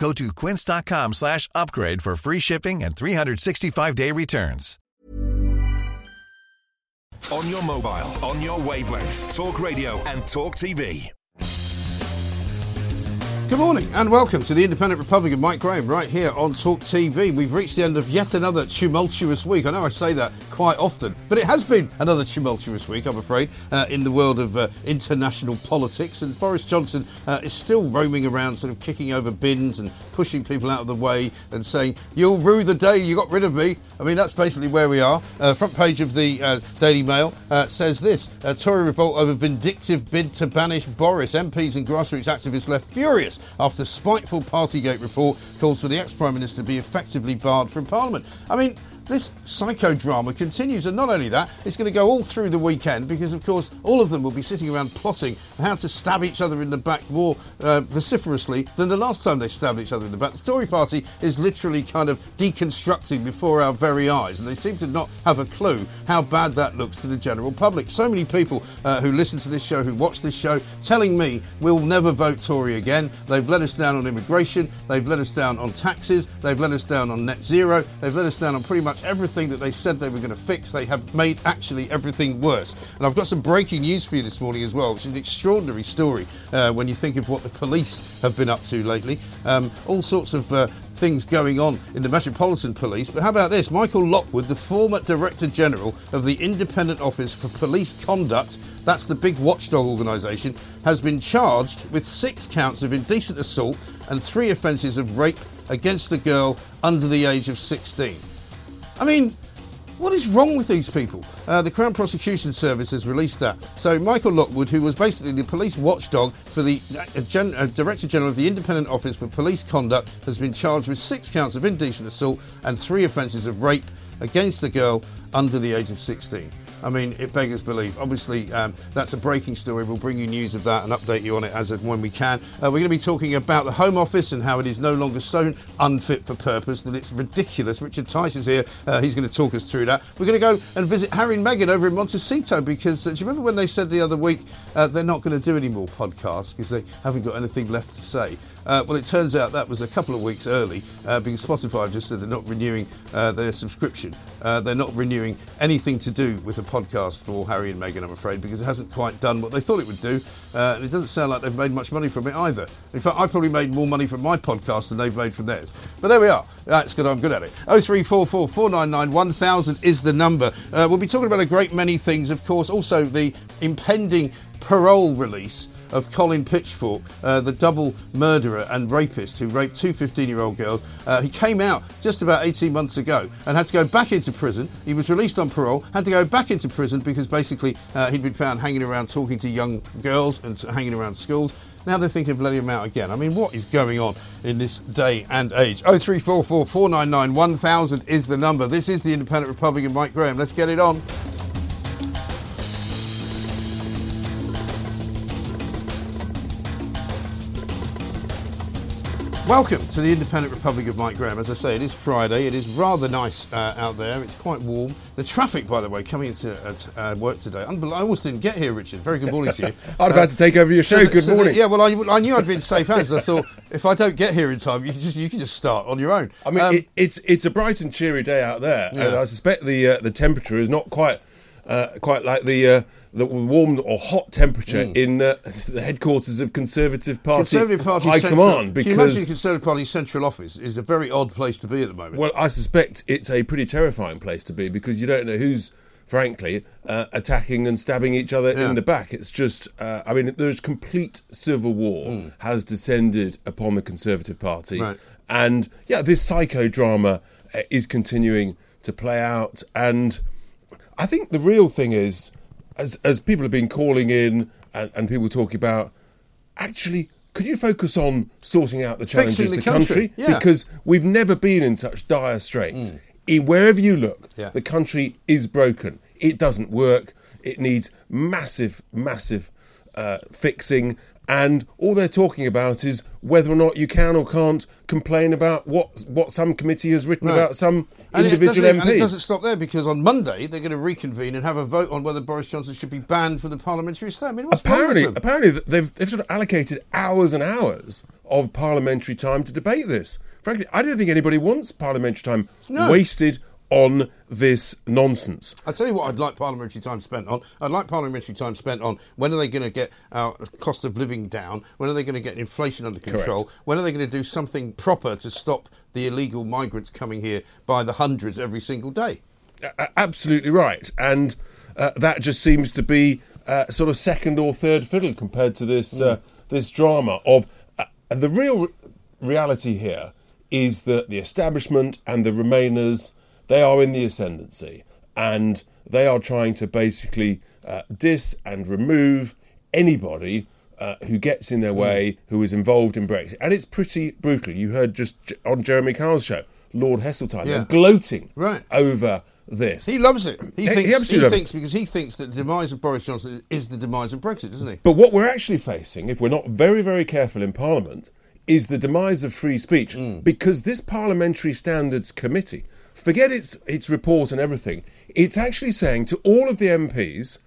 Go to quince.com slash upgrade for free shipping and 365-day returns. On your mobile, on your wavelength, Talk Radio and Talk TV. Good morning and welcome to the Independent Republic of Mike Graham right here on Talk TV. We've reached the end of yet another tumultuous week. I know I say that quite often, but it has been another tumultuous week, I'm afraid, uh, in the world of uh, international politics. And Boris Johnson uh, is still roaming around, sort of kicking over bins and pushing people out of the way and saying, You'll rue the day you got rid of me. I mean, that's basically where we are. Uh, front page of the uh, Daily Mail uh, says this Tory revolt over vindictive bid to banish Boris. MPs and grassroots activists left furious after spiteful Partygate report calls for the ex Prime Minister to be effectively barred from Parliament. I mean, this psychodrama continues, and not only that, it's going to go all through the weekend because, of course, all of them will be sitting around plotting how to stab each other in the back more uh, vociferously than the last time they stabbed each other in the back. The Tory party is literally kind of deconstructing before our very eyes, and they seem to not have a clue how bad that looks to the general public. So many people uh, who listen to this show, who watch this show, telling me we'll never vote Tory again. They've let us down on immigration, they've let us down on taxes, they've let us down on net zero, they've let us down on pretty much everything that they said they were going to fix. They have made actually everything worse. And I've got some breaking news for you this morning as well, which is an extraordinary story uh, when you think of what the police have been up to lately. Um, all sorts of uh, things going on in the Metropolitan Police. But how about this? Michael Lockwood, the former Director General of the Independent Office for Police Conduct, that's the big watchdog organisation, has been charged with six counts of indecent assault and three offences of rape against a girl under the age of 16. I mean, what is wrong with these people? Uh, the Crown Prosecution Service has released that. So, Michael Lockwood, who was basically the police watchdog for the uh, Gen- uh, Director General of the Independent Office for Police Conduct, has been charged with six counts of indecent assault and three offences of rape against a girl under the age of 16. I mean, it beggars belief. Obviously, um, that's a breaking story. We'll bring you news of that and update you on it as of when we can. Uh, we're going to be talking about the Home Office and how it is no longer so unfit for purpose that it's ridiculous. Richard Tice is here. Uh, he's going to talk us through that. We're going to go and visit Harry and Meghan over in Montecito because uh, do you remember when they said the other week uh, they're not going to do any more podcasts because they haven't got anything left to say? Uh, well, it turns out that was a couple of weeks early uh, because Spotify just said they're not renewing uh, their subscription. Uh, they're not renewing anything to do with the podcast for Harry and Meghan, I'm afraid, because it hasn't quite done what they thought it would do. Uh, and it doesn't sound like they've made much money from it either. In fact, I probably made more money from my podcast than they've made from theirs. But there we are. That's good. I'm good at it. 0344 499 1000 is the number. We'll be talking about a great many things, of course. Also, the impending parole release of Colin Pitchfork, uh, the double murderer and rapist who raped two 15 year old girls. Uh, he came out just about 18 months ago and had to go back into prison. He was released on parole, had to go back into prison because basically uh, he'd been found hanging around talking to young girls and hanging around schools. Now they're thinking of letting him out again. I mean, what is going on in this day and age? 0344 499 1000 is the number. This is the Independent Republican Mike Graham. Let's get it on. Welcome to the Independent Republic of Mike Graham. As I say, it is Friday. It is rather nice uh, out there. It's quite warm. The traffic, by the way, coming into uh, work today. Unbel- I almost didn't get here, Richard. Very good morning to you. I'd about to take over your show. So Good so morning. yeah, well, I, I knew I'd be in safe hands. I thought if I don't get here in time, you can just you can just start on your own. I mean, Um, it, it's it's a bright and cheery day out there, and I suspect the uh, the temperature is not quite uh, quite like the uh, the warm or hot temperature Mm. in uh, the headquarters of Conservative Party Conservative Party High Central, Command Can you imagine the Conservative Party Central Office is a very odd place to be at the moment. well, I suspect it's a pretty terrifying place to be because you don't know who's, frankly, uh, attacking and stabbing each other Yeah. in the back. It's just, uh, I mean, there's complete civil war has descended upon the Conservative Party. Right. and yeah, this psychodrama uh, is continuing to play out. And I think the real thing is, as as people have been calling in and, and people talking about, actually. Could you focus on sorting out the challenges Fixing of the the country, country? yeah. Because we've never been in such dire straits. In wherever you look, Yeah. the country is broken. It doesn't work. It needs massive, massive uh, fixing. And all they're talking about is whether or not you can or can't complain about what what some committee has written Right. about some And it, individual MP. and it doesn't stop there because on Monday they're going to reconvene and have a vote on whether Boris Johnson should be banned from the parliamentary estate. I mean, what's wrong with apparently, apparently they've they've sort of allocated hours and hours of parliamentary time to debate this. Frankly, I don't think anybody wants parliamentary time No. wasted on this nonsense. I'll tell you what I'd like parliamentary time spent on. I'd like parliamentary time spent on when are they going to get our cost of living down? When are they going to get inflation under control? When are they going to do something proper to stop the illegal migrants coming here by the hundreds every single day? A- absolutely right, and uh, that just seems to be uh, sort of second or third fiddle compared to this uh, this drama of uh, the real re- reality here is that the establishment and the Remainers they are in the ascendancy, and they are trying to basically uh, dis and remove anybody. Uh, who gets in their way, who is involved in Brexit. And it's pretty brutal. You heard just on Jeremy Kyle's show, Lord Heseltine, Yeah. gloating Right. over this. He loves it. He He- thinks. He, absolutely loves it. thinks because he thinks that the demise of Boris Johnson is the demise of Brexit, doesn't he? But what we're actually facing, if we're not very, very careful in Parliament, is the demise of free speech Mm. because this Parliamentary Standards Committee, forget its its report and everything, it's actually saying to all of the MPs,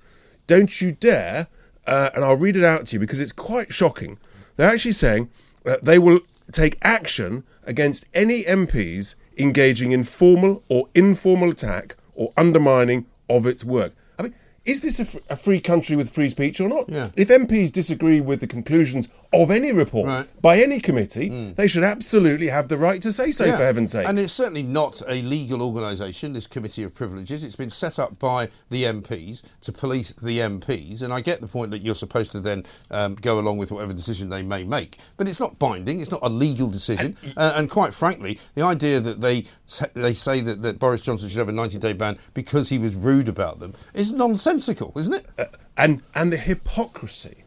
don't you dare, uh, and I'll read it out to you because it's quite shocking. They're actually saying that they will take action against any MPs engaging in formal or informal attack or undermining of its work. I mean, is this a, fr- a free country with free speech or not? Yeah. If MPs disagree with the conclusions of any report Right. Mm. by any committee, they should absolutely have the right to say so, Yeah. for heaven's sake. And it's certainly not a legal organisation, this Committee of Privileges. It's been set up by the MPs to police the MPs. And I get the point that you're supposed to then um, go along with whatever decision they may make. But it's not binding, it's not a legal decision. Uh, and quite frankly, the idea that they, they say that, that Boris Johnson should have a 90 day ban because he was rude about them is nonsensical, isn't it? Uh, and and the hypocrisy.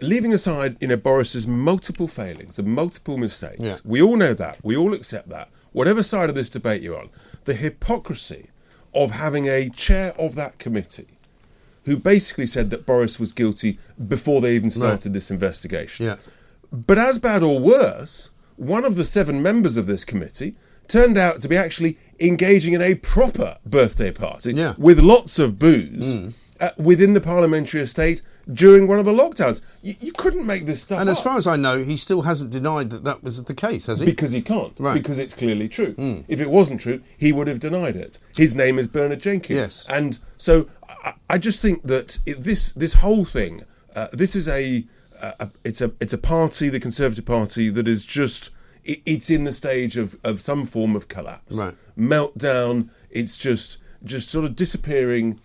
Leaving aside, you know, Boris's multiple failings and multiple mistakes, Yeah. we all know that. We all accept that. Whatever side of this debate you're on, the hypocrisy of having a chair of that committee who basically said that Boris was guilty before they even started this investigation. Yeah. But as bad or worse, one of the seven members of this committee turned out to be actually engaging in a proper birthday party Yeah. with lots of booze mm. Uh, within the parliamentary estate during one of the lockdowns. You, you couldn't make this stuff And as far as I know, he still hasn't denied that that was the case, has he? because he can't, Right. Hmm. because it's clearly true. If it wasn't true, he would have denied it. His name is Bernard Jenkins. Yes. and so I, I just think that it, this this whole thing, uh, this is a, a it's a it's a party, the Conservative Party, that is just it, it's in the stage of, of some form of collapse, Right. meltdown. It's just just sort of disappearing uh,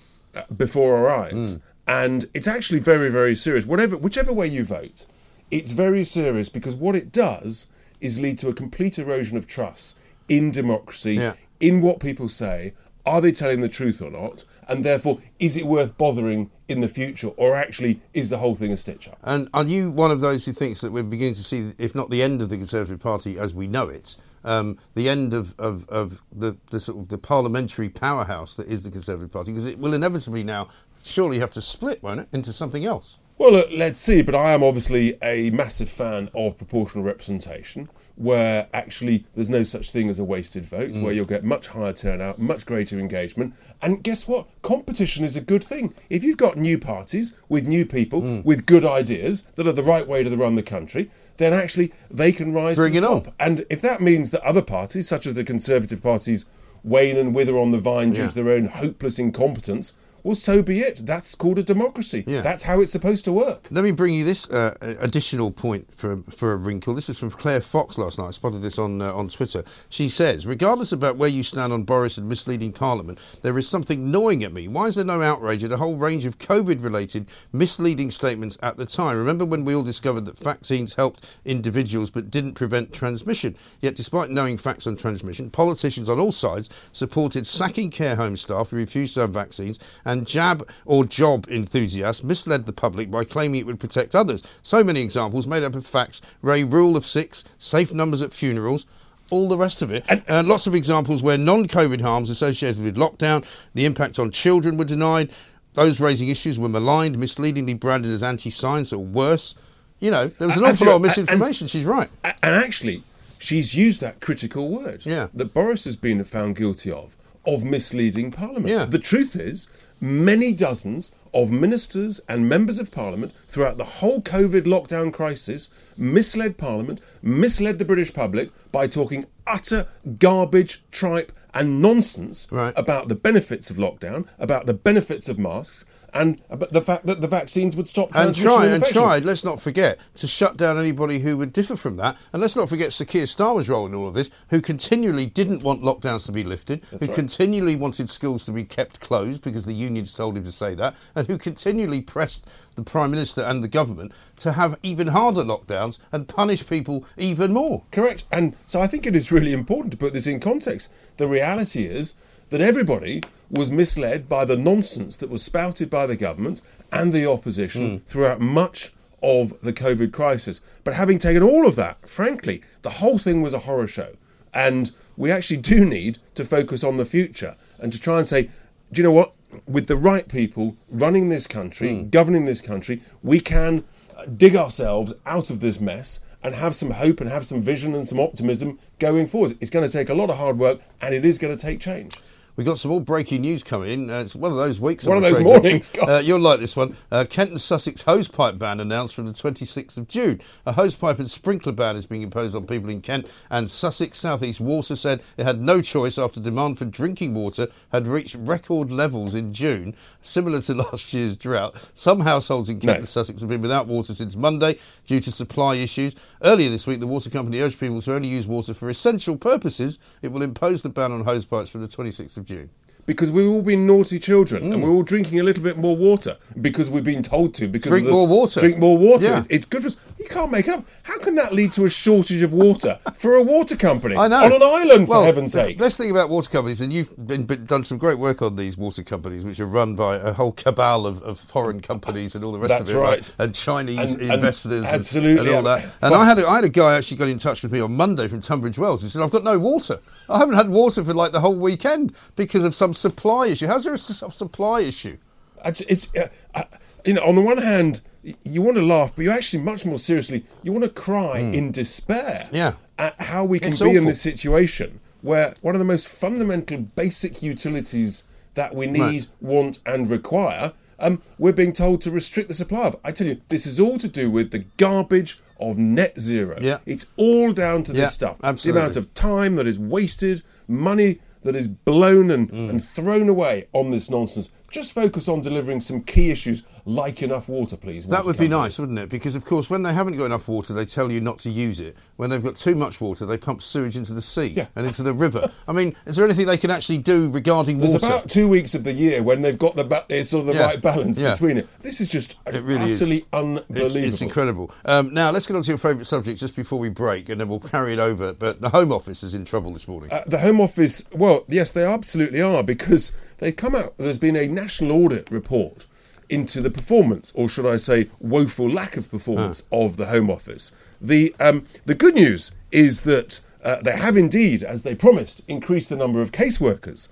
before our eyes, mm. and it's actually very very serious. Whatever whichever way you vote, it's very serious because what it does is lead to a complete erosion of trust in democracy, Yeah. in what people say. Are they telling the truth or not? And therefore, is it worth bothering in the future, or actually is the whole thing a stitch up? And are you one of those who thinks that we're beginning to see, if not the end of the Conservative Party as we know it, um, the end of, of, of the, the sort of the parliamentary powerhouse that is the Conservative Party? Because it will inevitably now surely have to split, won't it, into something else? Well, uh, let's see. But I am obviously a massive fan of proportional representation, where actually there's no such thing as a wasted vote, where you'll get much higher turnout, much greater engagement. And guess what? Competition is a good thing. If you've got new parties with new people with good ideas that are the right way to run the country, then actually they can rise Bring to the it on. top. And if that means that other parties, such as the Conservative parties, wane and wither on the vine due Yeah. to their own hopeless incompetence, well, so be it. That's called a democracy. Yeah. That's how it's supposed to work. Let me bring you this uh, additional point for for a wrinkle. This is from Claire Fox last night. I spotted this on uh, on Twitter. She says, regardless about where you stand on Boris and misleading Parliament, there is something gnawing at me. Why is there no outrage at a whole range of COVID-related misleading statements at the time? Remember when we all discovered that vaccines helped individuals but didn't prevent transmission? Yet, despite knowing facts on transmission, politicians on all sides supported sacking care home staff who refused to have vaccines, and jab or job enthusiasts misled the public by claiming it would protect others. So many examples made up of facts. Ray rule of six, safe numbers at funerals. All the rest of it. And uh, lots of examples where non COVID harms associated with lockdown, the impact on children were denied, those raising issues were maligned, misleadingly branded as anti science or worse. You know, there was an awful lot of misinformation. And, She's right. And actually, she's used that critical word Yeah. that Boris has been found guilty of, of misleading Parliament. Yeah. The truth is, many dozens of ministers and members of Parliament throughout the whole COVID lockdown crisis misled Parliament, misled the British public by talking utter garbage, tripe, and nonsense Right. about the benefits of lockdown, about the benefits of masks, and uh, about the fact that the vaccines would stop and tried and and tried. Let's not forget to shut down anybody who would differ from that, and let's not forget Sir Keir Starmer's role in all of this, who continually didn't want lockdowns to be lifted, who right. continually wanted schools to be kept closed because the unions told him to say that, and who continually pressed the Prime Minister and the government to have even harder lockdowns and punish people even more. Correct. And so I think it is really important to put this in context. The reality is that everybody was misled by the nonsense that was spouted by the government and the opposition throughout much of the COVID crisis. But having taken all of that, frankly, the whole thing was a horror show. And we actually do need to focus on the future and to try and say, do you know what? With the right people running this country, governing this country, we can uh, dig ourselves out of this mess and have some hope and have some vision and some optimism going forward. It's going to take a lot of hard work and it is going to take change. We've got some more breaking news coming in. Uh, it's one of those weeks. One I'm of those mornings, Uh, you'll like this one. Uh, Kent and Sussex hosepipe ban announced from the 26th of June. A hosepipe and sprinkler ban is being imposed on people in Kent and Sussex. South East Water said it had no choice after demand for drinking water had reached record levels in June, similar to last year's drought. Some households in Kent No. and Sussex have been without water since Monday due to supply issues. Earlier this week, the water company urged people to only use water for essential purposes. It will impose the ban on hosepipes from the 26th of June. Because we've all been naughty children and we're all drinking a little bit more water because we've been told to. Because Mm. Drink the- more water. Drink more water. Yeah. It's, good for us. You can't make it up. How can that lead to a shortage of water for a water company I know. on an island, for well, heaven's the sake? Best thing about water companies, and you've been, been done some great work on these water companies, which are run by a whole cabal of, of foreign companies and all the rest That's of it, right. And Chinese And- and investors, and, absolutely, and all that. And I had a, I had a guy actually got in touch with me on Monday from Tunbridge Wells. He said, "I've got no water. I haven't had water for like the whole weekend because of some supply issue. How's there a s- supply issue? It's, it's uh, you know, on the one hand, you want to laugh, but you actually, much more seriously, you want to cry in despair. Yeah. at how we can It's be in this situation where one of the most fundamental basic utilities that we need, Right. want, and require, um, we're being told to restrict the supply of. I tell you, this is all to do with the garbage of net zero. Yeah. It's all down to Yeah, this stuff. absolutely. The amount of time that is wasted, money that is blown and, Mm. and thrown away on this nonsense. Just focus on delivering some key issues like enough water, please. That would be nice, wouldn't it? Because of course, when they haven't got enough water, they tell you not to use it. When they've got too much water, they pump sewage into the sea Yeah. and into the river. I mean, is there anything they can actually do regarding There's water? There's about two weeks of the year when they've got the ba- sort of the Yeah, right balance yeah. between it. This is just It really is. unbelievable. It's, it's incredible. Um, now, let's get on to your favourite subject just before we break, and then we'll carry it over. But the Home Office is in trouble this morning. Uh, the Home Office, well, yes, they absolutely are because they come out. There's been a national audit report into the performance, or should I say, woeful lack of performance Ah. of the Home Office. The um, the good news is that uh, they have indeed, as they promised, increased the number of caseworkers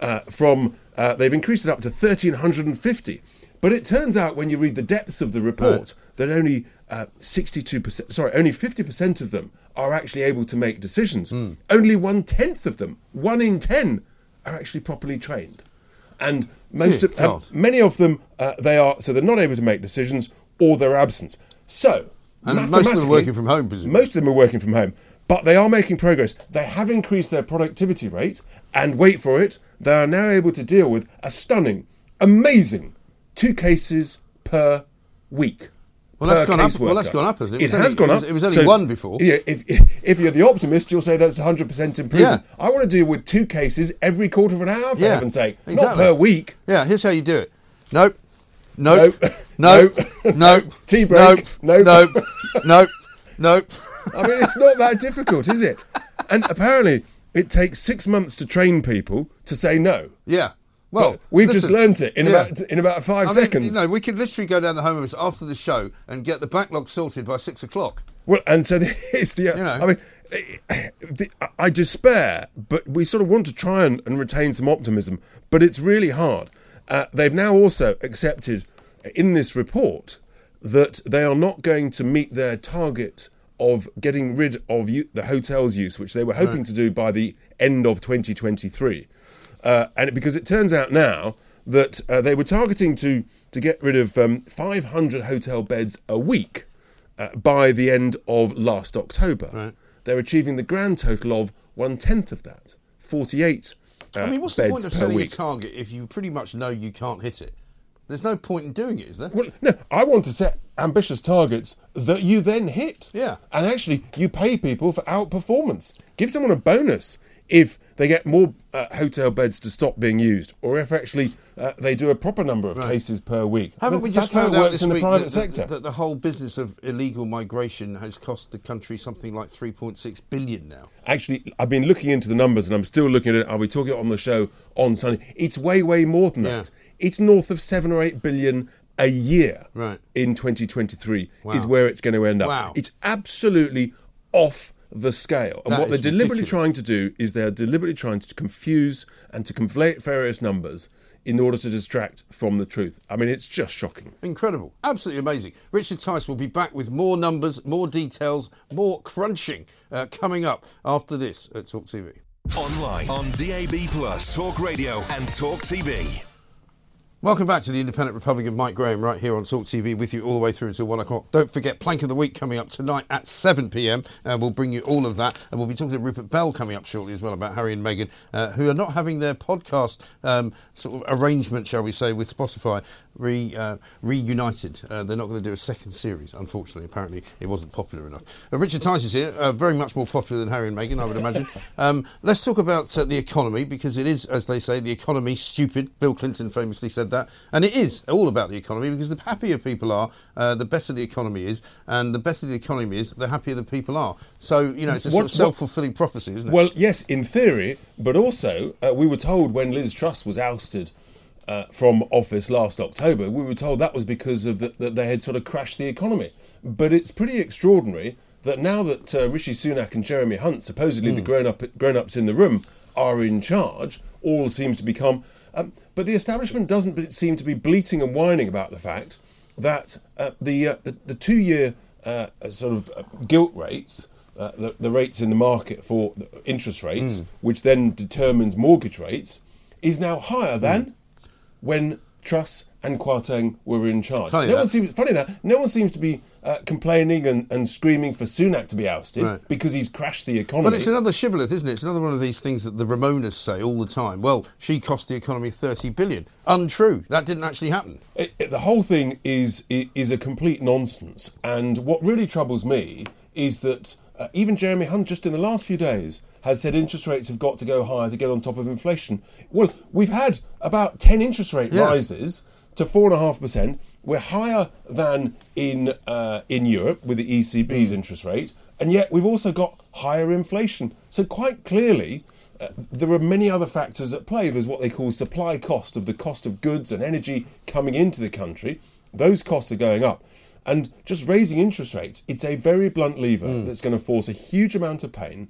uh, from. Uh, they've increased it up to 1,350. But it turns out when you read the depths of the report that only uh, 62%, sorry, only 50% of them are actually able to make decisions. Hmm. Only one tenth of them, one in 10, are actually properly trained. And most of, and many of them, uh, they are, so they're not able to make decisions or they're absent. So, And most of them are working from home, presumably. Most of them are working from home, but they are making progress. They have increased their productivity rate, and wait for it, they are now able to deal with a stunning, amazing. Two cases per week. Well, that's gone up- well, that's gone up, hasn't it? It It, only- has gone it up. was- it was only one before. Yeah, if, if you're the optimist, you'll say that's 100% improvement. I want to deal with two cases every quarter of an hour, for Yeah, heaven's sake. Not per week. Yeah, here's how you do it. Nope. Nope. Nope. Nope. Nope. Nope. Tea break. Nope. Nope. Nope. Nope. Nope. I mean, it's not that difficult, is it? And apparently, it takes six months to train people to say no. Yeah. Well, But we've just listen, learnt it in yeah. about in about five I mean, seconds. you know, we could literally go down the home office after the show and get the backlog sorted by six o'clock. Well, and so it's the. You know. I mean, the, I despair, but we sort of want to try and, and retain some optimism, but it's really hard. Uh, they've now also accepted in this report that they are not going to meet their target of getting rid of u- the hotel's use, which they were hoping to do by the end of 2023. Uh, and because it turns out now that uh, they were targeting to to get rid of um, 500 hotel beds a week uh, by the end of last October. Right. They're achieving the grand total of one tenth of that, 48 uh, I mean, what's the point of setting week. a target if you pretty much know you can't hit it? There's no point in doing it, is there? Well, no, I want to set ambitious targets that you then hit. Yeah. And actually, you pay people for outperformance. Give someone a bonus if they get more uh, hotel beds to stop being used, or if actually uh, they do a proper number of cases per week. Haven't we just That's how found it out works this in the week private that, sector. That, that the whole business of illegal migration has cost the country something like 3.6 billion now? Actually, I've been looking into the numbers and I'm still looking at it. I'll be talking on the show on Sunday. It's way, way more than Yeah. that. It's north of seven or eight billion a year Right. in 2023 Wow. is where it's going to end up. Wow. It's absolutely off the scale. And That what they're deliberately ridiculous. trying to do is they're deliberately trying to confuse and to conflate various numbers in order to distract from the truth. I mean, it's just shocking. Incredible. Absolutely amazing. Richard Tice will be back with more numbers, more details, more crunching uh, coming up after this at Talk TV. Online, on DAB, Plus, Talk Radio, and Talk TV. Welcome back to the Independent Republican, Mike Graham, right here on Talk TV with you all the way through until one o'clock. Don't forget, Plank of the Week coming up tonight at 7 pm. Uh, we'll bring you all of that. And we'll be talking to Rupert Bell coming up shortly as well about Harry and Meghan, uh, who are not having their podcast um, sort of arrangement, shall we say, with Spotify re, uh, reunited. Uh, they're not going to do a second series, unfortunately. Apparently, it wasn't popular enough. Uh, Richard Tice is here, uh, very much more popular than Harry and Meghan, I would imagine. um, let's talk about uh, the economy because it is, as they say, the economy stupid. Bill Clinton famously said that. And it is all about the economy because the happier people are, uh, the better the economy is. And the better the economy is, the happier the people are. So, you know, it's a sort of self fulfilling prophecy, isn't it? Well, yes, in theory, but also uh, we were told when Liz Truss was ousted uh, from office last October, we were told that was because of the, that they had sort of crashed the economy. But it's pretty extraordinary that now that uh, Rishi Sunak and Jeremy Hunt, supposedly the grown up grown ups in the room, are in charge, all seems to become. Um, but the establishment doesn't seem to be bleating and whining about the fact that uh, the, uh, the the two year uh, sort of uh, gilt rates, uh, the, the rates in the market for the interest rates, Hmm. which then determines mortgage rates, is now higher than Hmm. when Truss and Kwarteng were in charge. Funny no that. one seems funny that no one seems to be uh, complaining and, and screaming for Sunak to be ousted Right. because he's crashed the economy. But it's another shibboleth, isn't it? It's another one of these things that the Remoaners say all the time. Well, she cost the economy 30 billion. Untrue. That didn't actually happen. It, it- the whole thing is is a complete nonsense. And what really troubles me is that uh, even Jeremy Hunt, just in the last few days, has said interest rates have got to go higher to get on top of inflation. Well, we've had about ten interest rate Yeah. rises to four and a half percent. We're higher than in uh, in Europe with the ECB's Mm. interest rate, and yet we've also got higher inflation. So quite clearly. Uh, there are many other factors at play. There's what they call supply cost of the cost of goods and energy coming into the country. Those costs are going up. And just raising interest rates, it's a very blunt lever that's going to force a huge amount of pain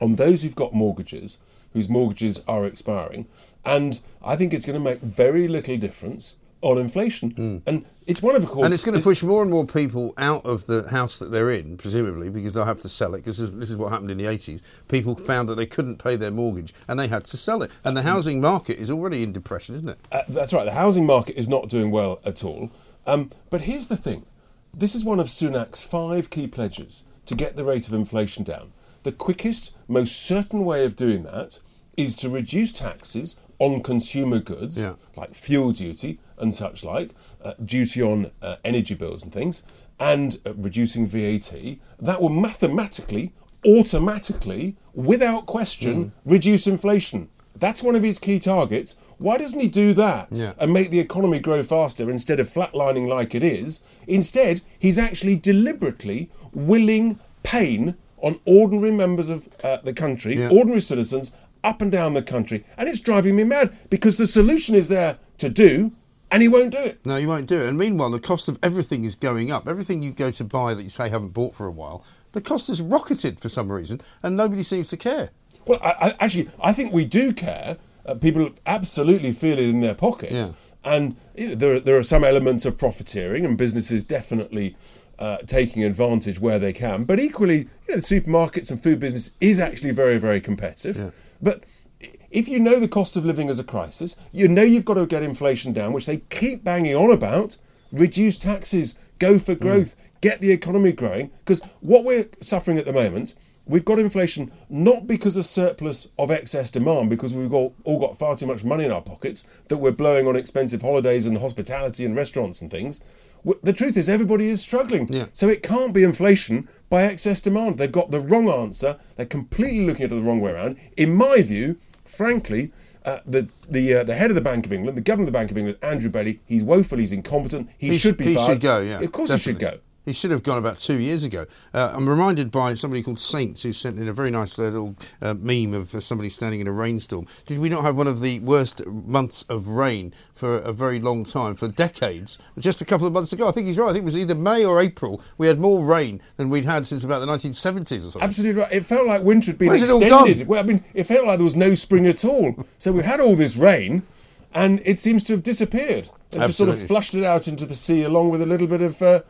on those who've got mortgages, whose mortgages are expiring. And I think it's going to make very little difference on inflation. And it's one of, of course. And it's going to push more and more people out of the house that they're in, presumably, because they'll have to sell it. Because this, this is what happened in the 80s. People found that they couldn't pay their mortgage and they had to sell it. And the housing market is already in depression, isn't it? Uh, that's right. The housing market is not doing well at all. Um, but here's the thing: this is one of Sunak's five key pledges to get the rate of inflation down. The quickest, most certain way of doing that is to reduce taxes on consumer goods, Yeah. like fuel duty and such like, uh, duty on uh, energy bills and things, and uh, reducing VAT, that will mathematically, automatically, without question, Mm. reduce inflation. That's one of his key targets. Why doesn't he do that Yeah. and make the economy grow faster instead of flatlining like it is? Instead, he's actually deliberately willing pain on ordinary members of uh, the country, Yeah. ordinary citizens up and down the country. And it's driving me mad because the solution is there to do and he won't do it. No, he won't do it. And meanwhile, the cost of everything is going up. Everything you go to buy that you say haven't bought for a while, the cost has rocketed for some reason, and nobody seems to care. Well, I, I, actually, I think we do care. Uh, people absolutely feel it in their pockets. Yeah. And you know, there, there are some elements of profiteering, and businesses definitely uh, taking advantage where they can. But equally, you know, the supermarkets and food business is actually very, very competitive. But if you know the cost of living as a crisis, you know you've got to get inflation down, which they keep banging on about. Reduce taxes, go for growth, get the economy growing. Because what we're suffering at the moment, we've got inflation not because of surplus of excess demand, because we've got, all got far too much money in our pockets that we're blowing on expensive holidays and hospitality and restaurants and things. The truth is, everybody is struggling. Yeah. So it can't be inflation by excess demand. They've got the wrong answer. They're completely looking at it the wrong way around. In my view, frankly, uh, the the uh, the head of the Bank of England, the governor of the Bank of England, Andrew Bailey, he's woeful. He's incompetent. He, should be He fired. should go. Yeah, of course he should go. He should have gone about two years ago. Uh, I'm reminded by somebody called Saints who sent in a very nice little uh, meme of uh, somebody standing in a rainstorm. Did we not have one of the worst months of rain for a very long time, for decades? Just a couple of months ago, I think he's right. I think it was either May or April. We had more rain than we'd had since about the 1970s or something. Absolutely right. It felt like winter had been Where's extended. gone? Well, I mean, it felt like there was no spring at all. So we had all this rain, and it seems to have disappeared. And just sort of flushed it out into the sea, along with a little bit of. Uh,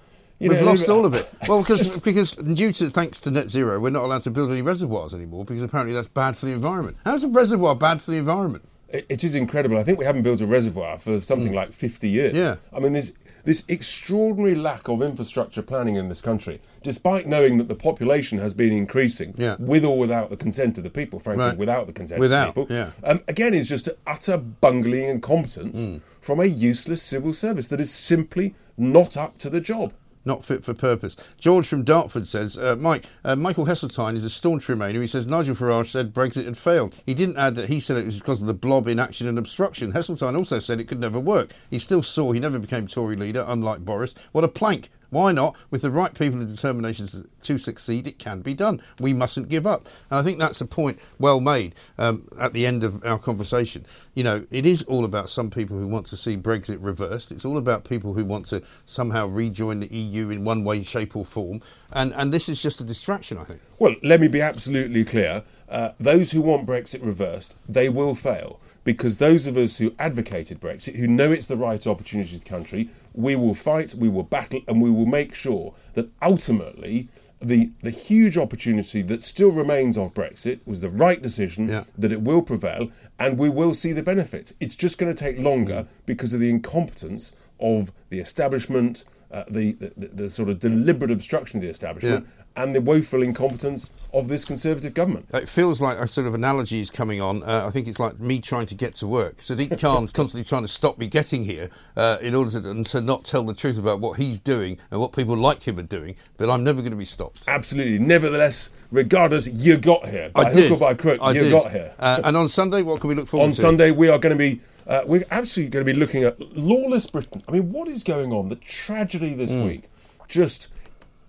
you We've know, lost all of it. Well, because because due to thanks to net zero, we're not allowed to build any reservoirs anymore because apparently that's bad for the environment. How's a reservoir bad for the environment? It, it is incredible. I think we haven't built a reservoir for something like 50 years. Mm. Yeah. I mean, there's this extraordinary lack of infrastructure planning in this country, despite knowing that the population has been increasing, Yeah. with or without the consent of the people, frankly, Right. without the consent Without, of the people. yeah. Um, again, is just utter bungling incompetence Mm. from a useless civil service that is simply not up to the job. Not fit for purpose. George from Dartford says, uh, Mike, uh, Michael Heseltine is a staunch Remainer. He says Nigel Farage said Brexit had failed. He didn't add that he said it was because of the blob inaction and obstruction. Heseltine also said it could never work. He still saw he never became Tory leader, unlike Boris. What a plank. Why not? With the right people and determination to- succeed, it can be done. We mustn't give up. And I think that's a point well made um, at the end of our conversation. You know, it is all about some people who want to see Brexit reversed. It's all about people who want to somehow rejoin the EU in one way, shape, or form. And, and this is just a distraction, I think. Well, let me be absolutely clear. Uh, those who want Brexit reversed, they will fail. Because those of us who advocated Brexit, who know it's the right opportunity for the country, we will fight, we will battle, and we will make sure that ultimately the, the huge opportunity that still remains of Brexit was the right decision, Yeah. that it will prevail, and we will see the benefits. It's just going to take longer because of the incompetence of the establishment, uh, the, the, the sort of deliberate obstruction of the establishment, and the woeful incompetence of this Conservative government. It feels like a sort of analogy is coming on. Uh, I think it's like me trying to get to work. Sadiq Khan's constantly trying to stop me getting here uh, in order to, and to not tell the truth about what he's doing and what people like him are doing. But I'm never going to be stopped. Absolutely. Nevertheless, regardless, you got here. By I hook or by crook, I you did. got here. Uh, and on Sunday, what can we look forward on to? On Sunday, we are going to be. Uh, we're absolutely going to be looking at lawless Britain. I mean, what is going on? The tragedy this Mm. week, just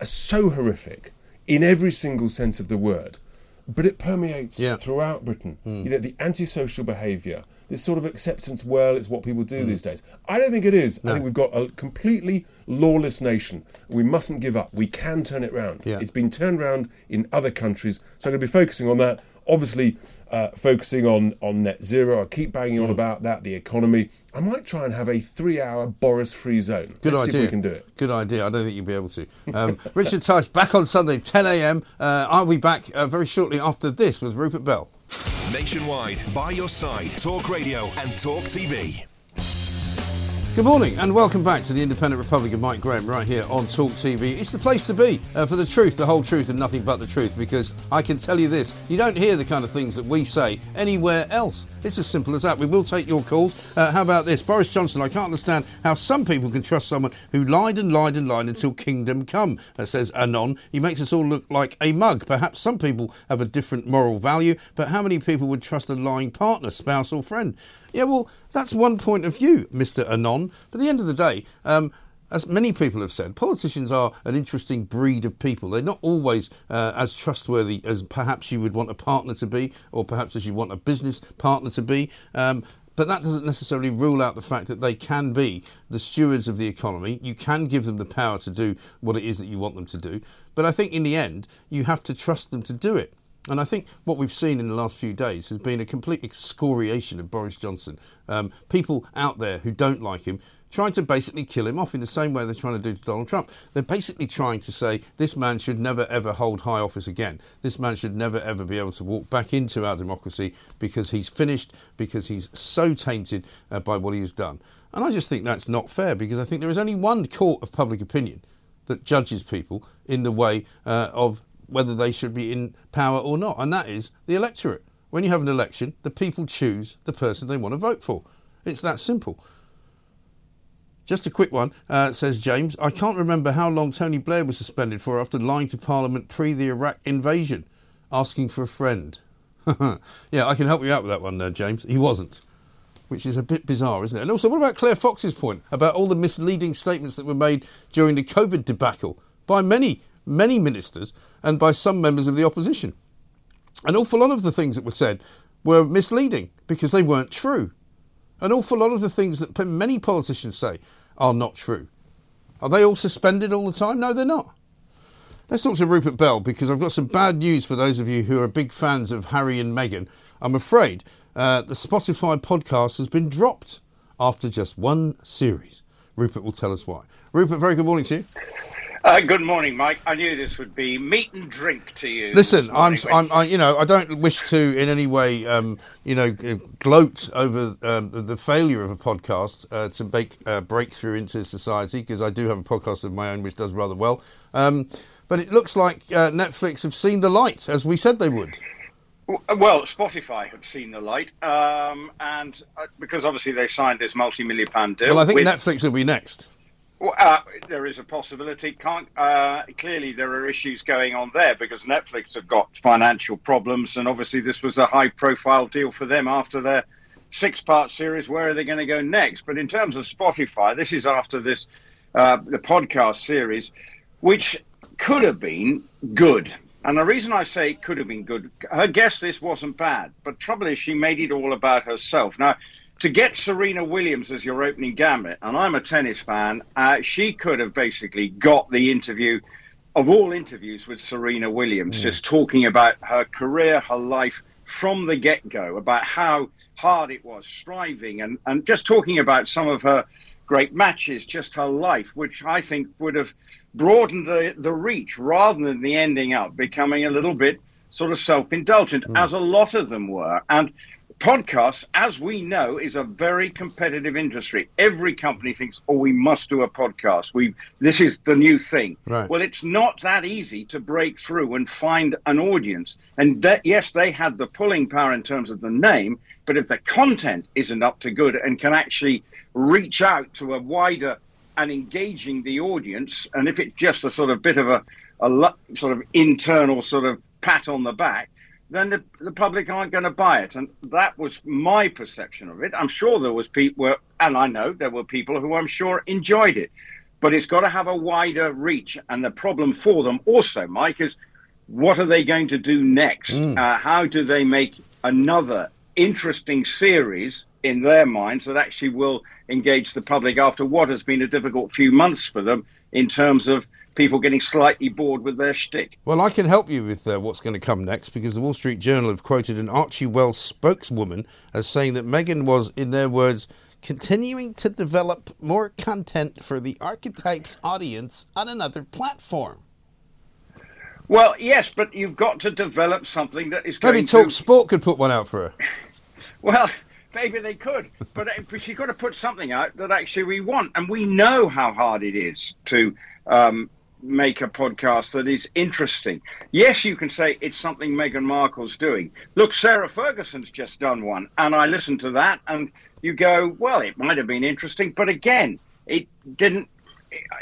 uh, so horrific in every single sense of the word. But it permeates Yeah. throughout Britain. Mm. You know, the antisocial behaviour, this sort of acceptance. Well, it's what people Mm. do these days. I don't think it is. I think we've got a completely lawless nation. We mustn't give up. We can turn it round. Yeah. It's been turned round in other countries. So I'm going to be focusing on that. Obviously, uh, focusing on, on net zero. I keep banging Mm. on about that, the economy. I might try and have a three hour Boris free zone. Good Let's idea. see if we can do it. Good idea. I don't think you'll be able to. Um, Richard Tice back on Sunday, 10 a.m. Uh, I'll be back uh, very shortly after this with Rupert Bell. Nationwide, by your side, Talk Radio and Talk TV. Good morning and welcome back to the Independent Republic of Mike Graham right here on Talk TV. It's the place to be uh, for the truth, the whole truth, and nothing but the truth because I can tell you this you don't hear the kind of things that we say anywhere else. It's as simple as that. We will take your calls. Uh, how about this? Boris Johnson, I can't understand how some people can trust someone who lied and lied and lied until kingdom come, uh, says Anon. He makes us all look like a mug. Perhaps some people have a different moral value, but how many people would trust a lying partner, spouse, or friend? Yeah, well, that's one point of view, Mr. Anon. But at the end of the day, um, as many people have said, politicians are an interesting breed of people. They're not always uh, as trustworthy as perhaps you would want a partner to be, or perhaps as you want a business partner to be. Um, but that doesn't necessarily rule out the fact that they can be the stewards of the economy. You can give them the power to do what it is that you want them to do. But I think in the end, you have to trust them to do it. And I think what we've seen in the last few days has been a complete excoriation of Boris Johnson. Um, people out there who don't like him trying to basically kill him off in the same way they're trying to do to Donald Trump. They're basically trying to say this man should never ever hold high office again. This man should never ever be able to walk back into our democracy because he's finished, because he's so tainted uh, by what he has done. And I just think that's not fair because I think there is only one court of public opinion that judges people in the way uh, of whether they should be in power or not, and that is the electorate. When you have an election, the people choose the person they want to vote for. It's that simple. Just a quick one, uh, says James. I can't remember how long Tony Blair was suspended for after lying to Parliament pre the Iraq invasion, asking for a friend. yeah, I can help you out with that one, there, James. He wasn't, which is a bit bizarre, isn't it? And also, what about Claire Fox's point about all the misleading statements that were made during the COVID debacle by many many ministers and by some members of the opposition. An awful lot of the things that were said were misleading because they weren't true. An awful lot of the things that many politicians say are not true. Are they all suspended all the time? No, they're not. Let's talk to Rupert Bell because I've got some bad news for those of you who are big fans of Harry and Meghan. I'm afraid uh, the Spotify podcast has been dropped after just one series. Rupert will tell us why. Rupert, very good morning to you. Uh, good morning, Mike. I knew this would be meat and drink to you. Listen, I'm, I'm, I, you know, I don't wish to in any way, um, you know, gloat over um, the failure of a podcast uh, to make a breakthrough into society because I do have a podcast of my own which does rather well. Um, but it looks like uh, Netflix have seen the light, as we said they would. Well, Spotify have seen the light, um, and uh, because obviously they signed this multi-million pound deal. Well, I think with... Netflix will be next. Well, uh, there is a possibility. Can't uh, clearly there are issues going on there because Netflix have got financial problems, and obviously this was a high-profile deal for them after their six-part series. Where are they going to go next? But in terms of Spotify, this is after this uh, the podcast series, which could have been good. And the reason I say it could have been good, her guest list wasn't bad, but trouble is she made it all about herself. Now to get Serena Williams as your opening gambit, and I'm a tennis fan, uh, she could have basically got the interview of all interviews with Serena Williams, just talking about her career, her life from the get go, about how hard it was, striving, and, and just talking about some of her great matches, just her life, which I think would have broadened the, the reach rather than the ending up becoming a little bit sort of self indulgent, mm. as a lot of them were. And podcasts, as we know, is a very competitive industry. Every company thinks, "Oh, we must do a podcast. We this is the new thing." Right. Well, it's not that easy to break through and find an audience. And that, yes, they had the pulling power in terms of the name, but if the content isn't up to good and can actually reach out to a wider and engaging the audience, and if it's just a sort of bit of a, a sort of internal sort of pat on the back, then the, the public aren't going to buy it. And that was my perception of it. I'm sure there was people, and I know there were people who I'm sure enjoyed it, but it's got to have a wider reach. And the problem for them also, Mike, is what are they going to do next? Mm. Uh, how do they make another interesting series in their minds that actually will engage the public after what has been a difficult few months for them in terms of people getting slightly bored with their shtick. Well, I can help you with uh, what's going to come next because the Wall Street Journal have quoted an Archewell's spokeswoman as saying that Meghan was, in their words, continuing to develop more content for the archetypes audience on another platform. Well, yes, but you've got to develop something that is going Maybe Talk to... Sport could put one out for her. well, maybe they could, but but you've got to put something out that actually we want, and we know how hard it is to um, make a podcast that is interesting. Yes, you can say it's something Meghan Markle's doing. Look, Sarah Ferguson's just done one, and I listened to that, and you go, well, it might have been interesting, but again, it didn't.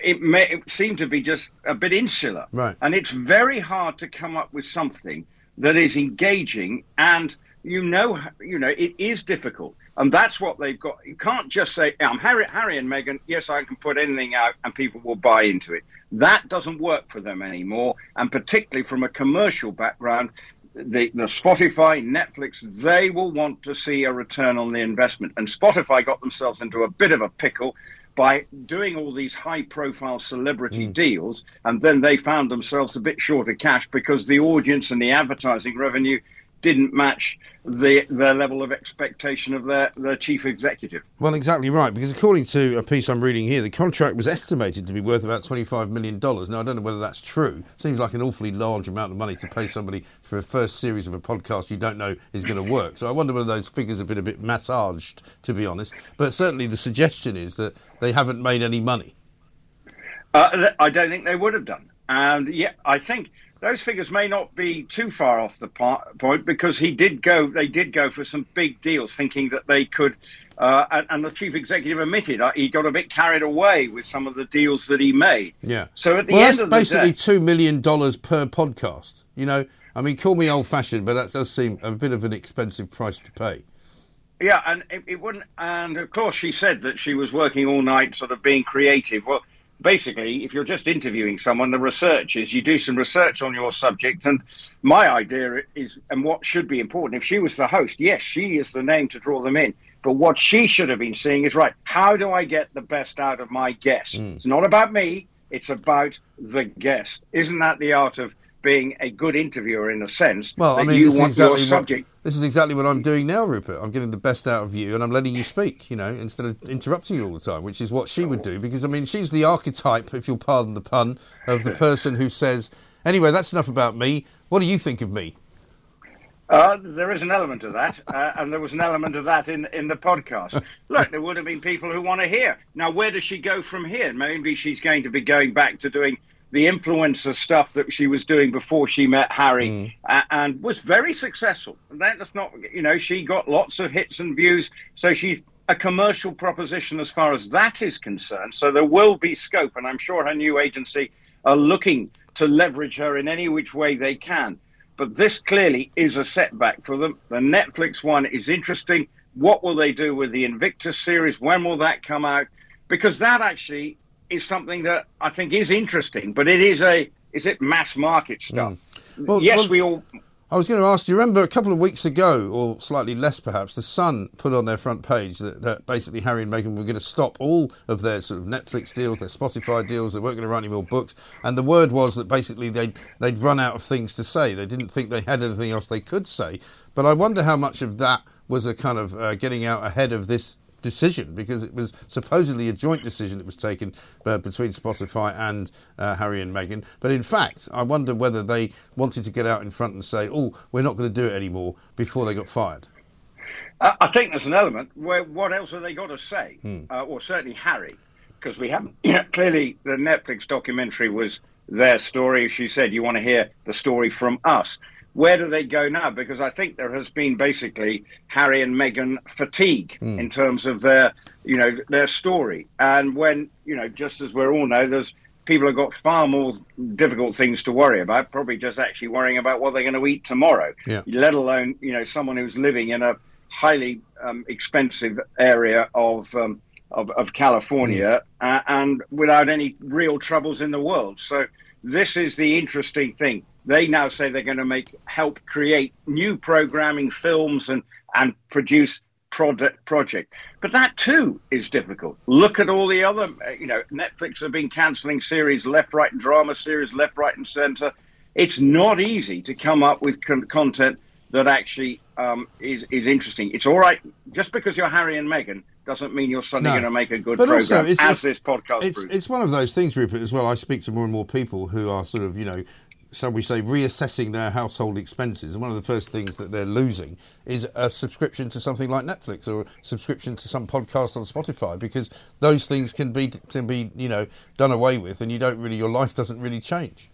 It, may, it seemed to be just a bit insular, Right. and it's very hard to come up with something that is engaging and you know you know it is difficult and that's what they've got you can't just say i'm harry, harry and meghan yes i can put anything out and people will buy into it that doesn't work for them anymore and particularly from a commercial background the, the spotify netflix they will want to see a return on the investment. And spotify got themselves into a bit of a pickle by doing all these high profile celebrity hmm. deals and then they found themselves a bit short of cash because the audience and the advertising revenue didn't match the their level of expectation of their, their chief executive. Well, exactly right, because according to a piece I'm reading here, the contract was estimated to be worth about $25 million. Now, I don't know whether that's true. Seems like an awfully large amount of money to pay somebody for a first series of a podcast you don't know is going to work. So I wonder whether those figures have been a bit massaged, to be honest. But certainly the suggestion is that they haven't made any money. Uh, I don't think they would have done. And yeah, I think those figures may not be too far off the point because he did go. They did go for some big deals, thinking that they could. Uh, and, and the chief executive admitted uh, he got a bit carried away with some of the deals that he made. Yeah. So at the well, end that's of the basically day, $2 million per podcast. You know, I mean, call me old fashioned, but that does seem a bit of an expensive price to pay. Yeah, and it, it wouldn't. And of course, she said that she was working all night, sort of being creative. Well, basically, if you're just interviewing someone, the research is you do some research on your subject. And my idea is, and what should be important, if she was the host, yes, she is the name to draw them in. But what she should have been seeing is right. How do I get the best out of my guest? Hmm. It's not about me. It's about the guest. Isn't that the art of being a good interviewer in a sense? Well, I mean, you this is exactly. What, this is exactly what I'm doing now, Rupert. I'm getting the best out of you, and I'm letting you speak. You know, instead of interrupting you all the time, which is what she would do. Because I mean, she's the archetype, if you'll pardon the pun, of the person who says, "Anyway, that's enough about me. What do you think of me?" Uh, there is an element of that, uh, and there was an element of that in in the podcast. Look, there would have been people who want to hear. Now, where does she go from here? Maybe she's going to be going back to doing the influencer stuff that she was doing before she met Harry, uh, and was very successful. And That's not, you know, she got lots of hits and views, so she's a commercial proposition as far as that is concerned. So there will be scope, and I'm sure her new agency are looking to leverage her in any which way they can. But this clearly is a setback for them. The Netflix one is interesting. What will they do with the Invictus series? When will that come out? Because that actually is something that I think is interesting, but it is a is it mass market stuff? Well, yes, well- we all I was going to ask. Do you remember a couple of weeks ago, or slightly less perhaps, the Sun put on their front page that, that basically Harry and Meghan were going to stop all of their sort of Netflix deals, their Spotify deals. They weren't going to write any more books, and the word was that basically they'd they'd run out of things to say. They didn't think they had anything else they could say. But I wonder how much of that was a kind of uh, getting out ahead of this decision because it was supposedly a joint decision that was taken uh, between Spotify and uh, Harry and Meghan. But in fact, I wonder whether they wanted to get out in front and say, "Oh, we're not going to do it anymore," before they got fired. I I think there's an element where what else have they got to say? Hmm. Uh, or certainly Harry, because we haven't. You know, clearly, the Netflix documentary was their story. She said, "You want to hear the story from us." Where do they go now? Because I think there has been basically Harry and Meghan fatigue Hmm. in terms of their, you know, their story. And when you know, just as we all know, there's people have got far more difficult things to worry about. Probably just actually worrying about what they're going to eat tomorrow. Yeah. Let alone, you know, someone who's living in a highly um, expensive area of um, of, of California uh, and without any real troubles in the world. So this is the interesting thing. They now say they're going to make help create new programming, films, and and produce product project. But that too is difficult. Look at all the other, you know, Netflix have been cancelling series left, right, and drama series left, right, and centre. It's not easy to come up with con- content that actually um, is is interesting. It's all right just because you're Harry and Meghan doesn't mean you're suddenly No. going to make a good But program, also, it's, as it's- this podcast it's, proves. it's one of those things, Rupert, as well. I speak to more and more people who are sort of, you know, shall we say, reassessing their household expenses, and one of the first things that they're losing is a subscription to something like Netflix or a subscription to some podcast on Spotify, because those things can be can be you know done away with, and you don't really your life doesn't really change.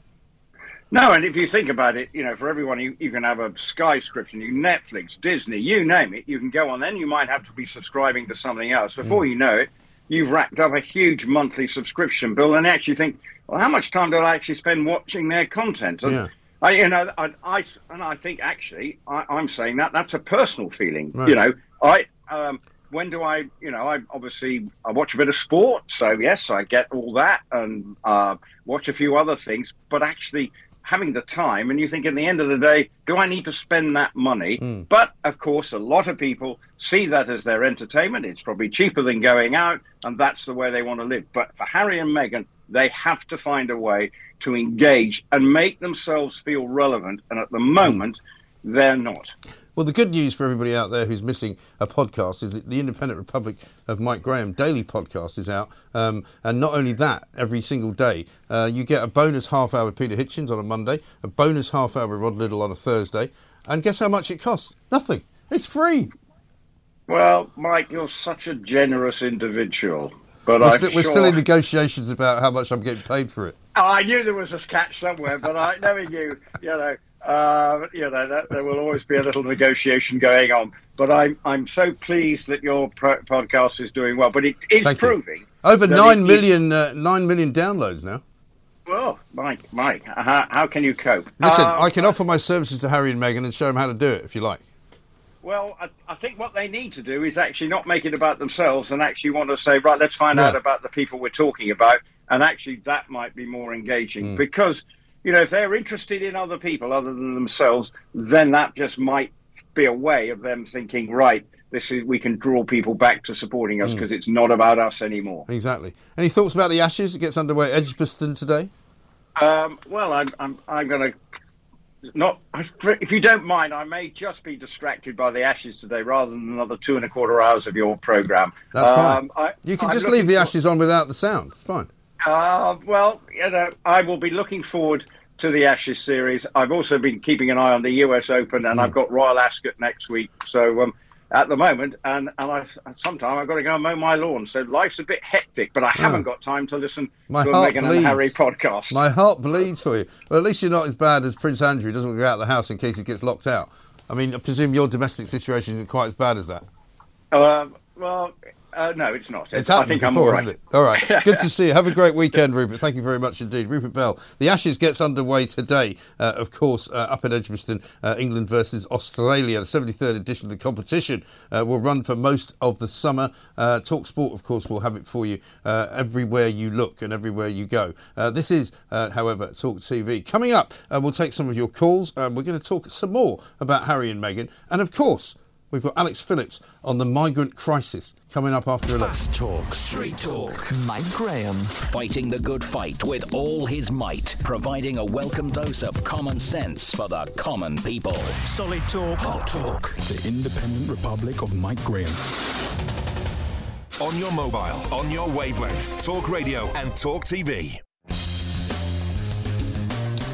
No, and if you think about it, you know, for everyone, you, you can have a Sky subscription, you Netflix, Disney, you name it. You can go on. Then you might have to be subscribing to something else. Before Mm. you know it, you've racked up a huge monthly subscription bill, and actually think, well, how much time do I actually spend watching their content? And Yeah. I, you know, I, I and I think actually, I, I'm saying that that's a personal feeling. Right. You know, I. Um, when do I, you know, I obviously I watch a bit of sport, so yes, I get all that and uh, watch a few other things. But actually, having the time, and you think, in the end of the day, do I need to spend that money? Hmm. But of course, a lot of people see that as their entertainment. It's probably cheaper than going out, and that's the way they want to live. But for Harry and Meghan, they have to find a way to engage and make themselves feel relevant. And at the hmm. moment, they're not. Well, the good news for everybody out there who's missing a podcast is that the Independent Republic of Mike Graham daily podcast is out. Um, and not only that, every single day, uh, you get a bonus half hour with Peter Hitchens on a Monday, a bonus half hour with Rod Liddle on a Thursday. And guess how much it costs? Nothing. It's free. Well, Mike, you're such a generous individual. But We're, we're sure... still in negotiations about how much I'm getting paid for it. Oh, I knew there was a catch somewhere, but I knowing you, you know, uh, you know that there will always be a little negotiation going on. But I'm I'm so pleased that your pro- podcast is doing well. But it is Thank you. proving Over that nine million, uh, nine million downloads now. Well, Mike, Mike, how, how can you cope? Listen, Uh, I can offer my services to Harry and Meghan and show them how to do it if you like. Well, I, I think what they need to do is actually not make it about themselves and actually want to say, right, let's find Yeah. out about the people we're talking about. And actually, that might be more engaging Mm. because, you know, if they're interested in other people other than themselves, then that just might be a way of them thinking, right, this is we can draw people back to supporting Mm. us because it's not about us anymore. Exactly. Any thoughts about the Ashes? It gets underway at Edgbaston today. Um, well, I'm, I'm, I'm going to not. If you don't mind, I may just be distracted by the Ashes today rather than another two and a quarter hours of your program. That's fine. Um, I- you can I'm just leave the Ashes on without the sound. It's fine. Uh, well, you know, I will be looking forward to the Ashes series. I've also been keeping an eye on the US Open, and I've got Royal Ascot next week. So um, at the moment, and and I sometime I've got to go and mow my lawn. So life's a bit hectic, but I haven't got time to listen My to a Meghan bleeds. and Harry podcast. My heart bleeds for you. Well, at least you're not as bad as Prince Andrew. Doesn't go out of the house in case he gets locked out. I mean, I presume your domestic situation isn't quite as bad as that. Um, well, uh, no, it's not. It's I happened before, all right. hasn't it? All right. Good to see you. Have a great weekend, Rupert. Thank you very much indeed. Rupert Bell. The Ashes gets underway today, uh, of course, uh, up at Edgbaston, uh, England versus Australia. The 73rd edition of the competition uh, will run for most of the summer. Uh, Talk Sport, of course, will have it for you uh, everywhere you look and everywhere you go. Uh, this is, uh, however, Talk TV. Coming up, uh, we'll take some of your calls. We're going to talk some more about Harry and Meghan. And, of course, We've got Alex Phillips on the migrant crisis coming up after 11. Fast talk, straight talk. Mike Graham fighting the good fight with all his might, providing a welcome dose of common sense for the common people. Solid talk. Hot talk. The Independent Republic of Mike Graham. On your mobile, on your wavelength, Talk Radio and Talk TV.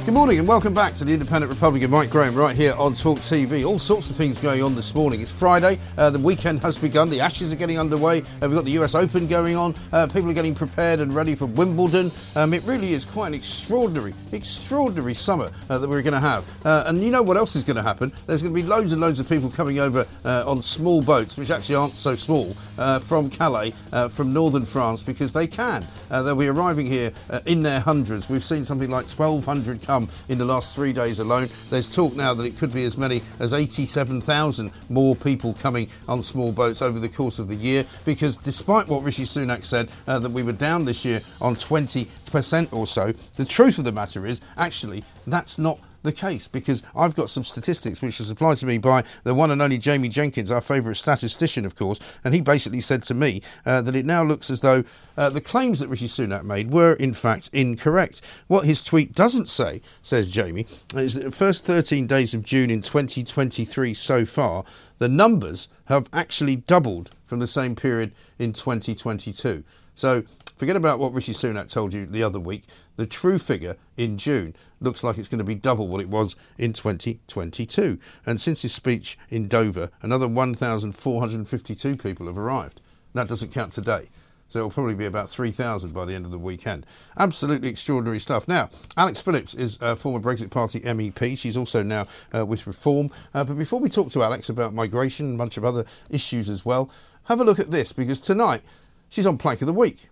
Good morning and welcome back to the Independent Republican. Mike Graham right here on Talk TV. All sorts of things going on this morning. It's Friday. Uh, the weekend has begun. The Ashes are getting underway. Uh, we've got the US Open going on. Uh, people are getting prepared and ready for Wimbledon. Um, it really is quite an extraordinary, extraordinary summer uh, that we're going to have. Uh, and you know what else is going to happen? There's going to be loads and loads of people coming over uh, on small boats, which actually aren't so small, from Calais, from northern France, because they can. They'll be arriving here in their hundreds. We've seen something like 1,200 come in the last three days alone. There's talk now that it could be as many as 87,000 more people coming on small boats over the course of the year, because despite what Rishi Sunak said, uh, that we were down this year on 20% or so, the truth of the matter is actually that's not the case because I've got some statistics which are supplied to me by the one and only Jamie Jenkins, our favourite statistician, of course, and he basically said to me uh, that it now looks as though uh, the claims that Rishi Sunak made were in fact incorrect. What his tweet doesn't say, says Jamie, is that the first 13 days of June in 2023 so far, the numbers have actually doubled from the same period in 2022. So forget about what Rishi Sunak told you the other week. The true figure in June looks like it's going to be double what it was in 2022. And since his speech in Dover, another 1,452 people have arrived. That doesn't count today. So it'll probably be about 3,000 by the end of the weekend. Absolutely extraordinary stuff. Now, Alex Phillips is a former Brexit Party MEP. She's also now uh, with Reform. Uh, but before we talk to Alex about migration and a bunch of other issues as well, have a look at this because tonight she's on Plank of the Week.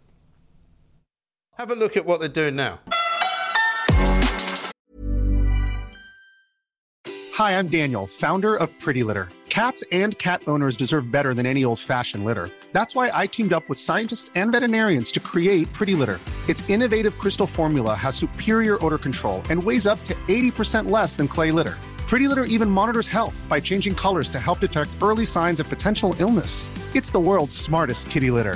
Have a look at what they're doing now. Hi, I'm Daniel, founder of Pretty Litter. Cats and cat owners deserve better than any old fashioned litter. That's why I teamed up with scientists and veterinarians to create Pretty Litter. Its innovative crystal formula has superior odor control and weighs up to 80% less than clay litter. Pretty Litter even monitors health by changing colors to help detect early signs of potential illness. It's the world's smartest kitty litter.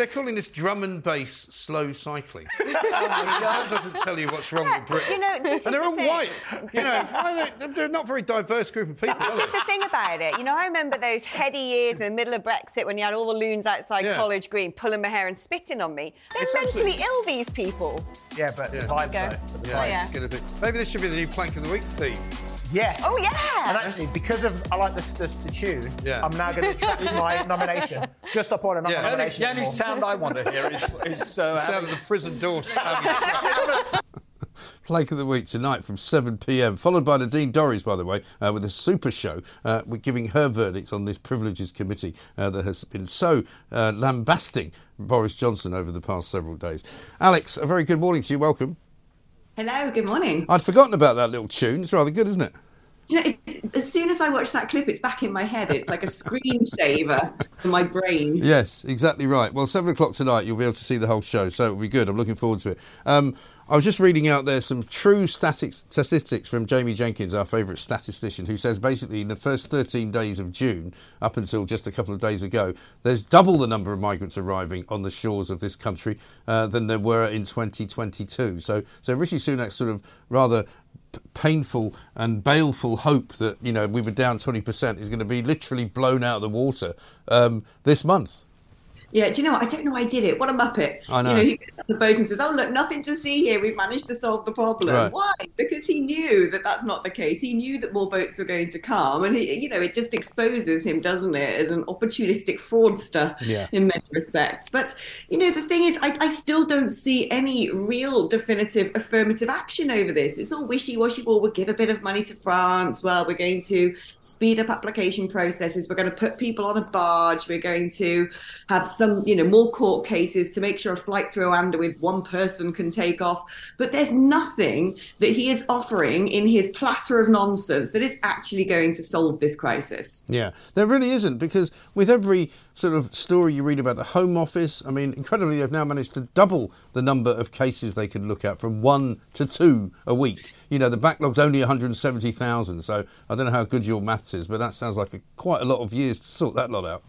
They're calling this drum and bass slow cycling. Oh I mean, that doesn't tell you what's wrong with Britain. You know, this and they're all the white. You know, they, they're not a very diverse group of people. are This is they? the thing about it. You know, I remember those heady years in the middle of Brexit when you had all the loons outside Yeah. College Green pulling my hair and spitting on me. They're It's mentally absolutely- ill, these people. Yeah, but the vibes Go. though. The Yeah, vibes. yeah. it's gonna Maybe this should be the new Plank of the Week theme. Yes. Oh, yeah. And actually, because of I like the, the, the tune, Yeah. I'm now going to retract my nomination. Just up on another Yeah. Nomination. the only sound I want to hear is, is uh, The sound of the prison door slamming shut. Plank of the Week tonight from 7 pm, followed by Nadine Dorries, by the way, uh, with a super show. Uh, we're giving her verdicts on this Privileges Committee uh, that has been so uh, lambasting Boris Johnson over the past several days. Alex, a very good morning to you. Welcome. Hello, good morning. I'd forgotten about that little tune. It's rather good, isn't it? You know, as soon as I watch that clip, it's back in my head. It's like a screensaver for my brain. Yes, exactly right. Well, seven o'clock tonight, you'll be able to see the whole show, so it'll be good. I'm looking forward to it. Um, I was just reading out there some true statistics from Jamie Jenkins, our favourite statistician, who says basically in the first 13 days of June, up until just a couple of days ago, there's double the number of migrants arriving on the shores of this country uh, than there were in 2022. So, so Rishi Sunak's sort of rather painful and baleful hope that you know we were down 20% is going to be literally blown out of the water um, this month. Yeah, do you know what? I don't know why I did it. What a muppet. I know. You know, he gets on the boat and says, Oh, look, nothing to see here. We've managed to solve the problem. Right. Why? Because he knew that that's not the case. He knew that more boats were going to come. And, he, you know, it just exposes him, doesn't it, as an opportunistic fraudster Yeah. in many respects. But, you know, the thing is, I, I still don't see any real definitive affirmative action over this. It's all wishy washy. Well, we'll give a bit of money to France. Well, we're going to speed up application processes. We're going to put people on a barge. We're going to have some, you know, more court cases to make sure a flight through Rwanda with one person can take off. But there's nothing that he is offering in his platter of nonsense that is actually going to solve this crisis. Yeah, there really isn't because with every sort of story you read about the Home Office, I mean, incredibly, they've now managed to double the number of cases they can look at from one to two a week. You know, the backlog's only 170,000, so I don't know how good your maths is, but that sounds like a, quite a lot of years to sort that lot out.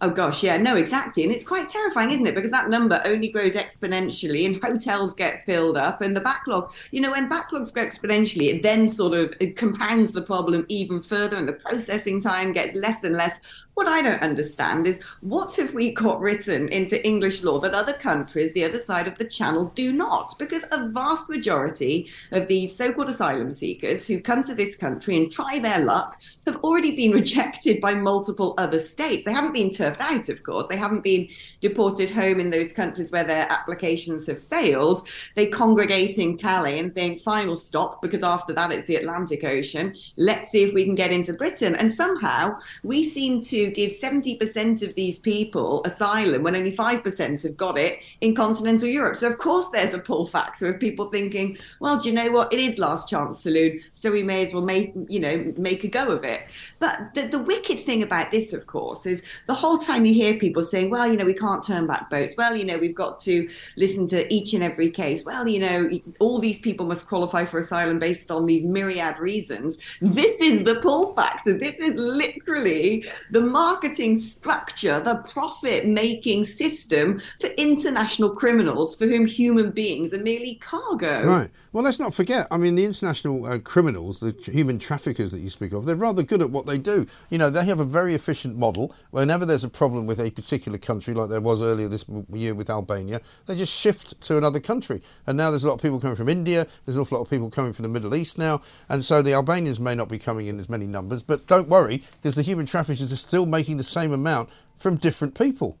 Oh gosh, yeah, no, exactly. And it's quite terrifying, isn't it? Because that number only grows exponentially and hotels get filled up and the backlog, you know, when backlogs grow exponentially, it then sort of compounds the problem even further and the processing time gets less and less. What I don't understand is what have we got written into English law that other countries, the other side of the channel, do not? Because a vast majority of these so-called asylum seekers who come to this country and try their luck have already been rejected by multiple other states. They haven't been turfed out, of course. They haven't been deported home in those countries where their applications have failed. They congregate in Calais and think, final stop because after that it's the Atlantic Ocean. Let's see if we can get into Britain. And somehow we seem to give 70% of these people asylum when only 5% have got it in continental Europe. So, of course, there's a pull factor of people thinking, well, do you know what? It is last chance saloon, so we may as well make, you know, make a go of it. But the, the wicked thing about this, of course, is the whole whole time you hear people saying, well, you know, we can't turn back boats. Well, you know, we've got to listen to each and every case. Well, you know, all these people must qualify for asylum based on these myriad reasons. This is the pull factor. This is literally the marketing structure, the profit making system for international criminals for whom human beings are merely cargo. Right. Well, let's not forget. I mean, the international uh, criminals, the human traffickers that you speak of, they're rather good at what they do. You know, they have a very efficient model. Whenever there's a problem with a particular country, like there was earlier this year with Albania, they just shift to another country. And now there's a lot of people coming from India. There's an awful lot of people coming from the Middle East now. And so the Albanians may not be coming in as many numbers, but don't worry, because the human traffickers are still making the same amount from different people.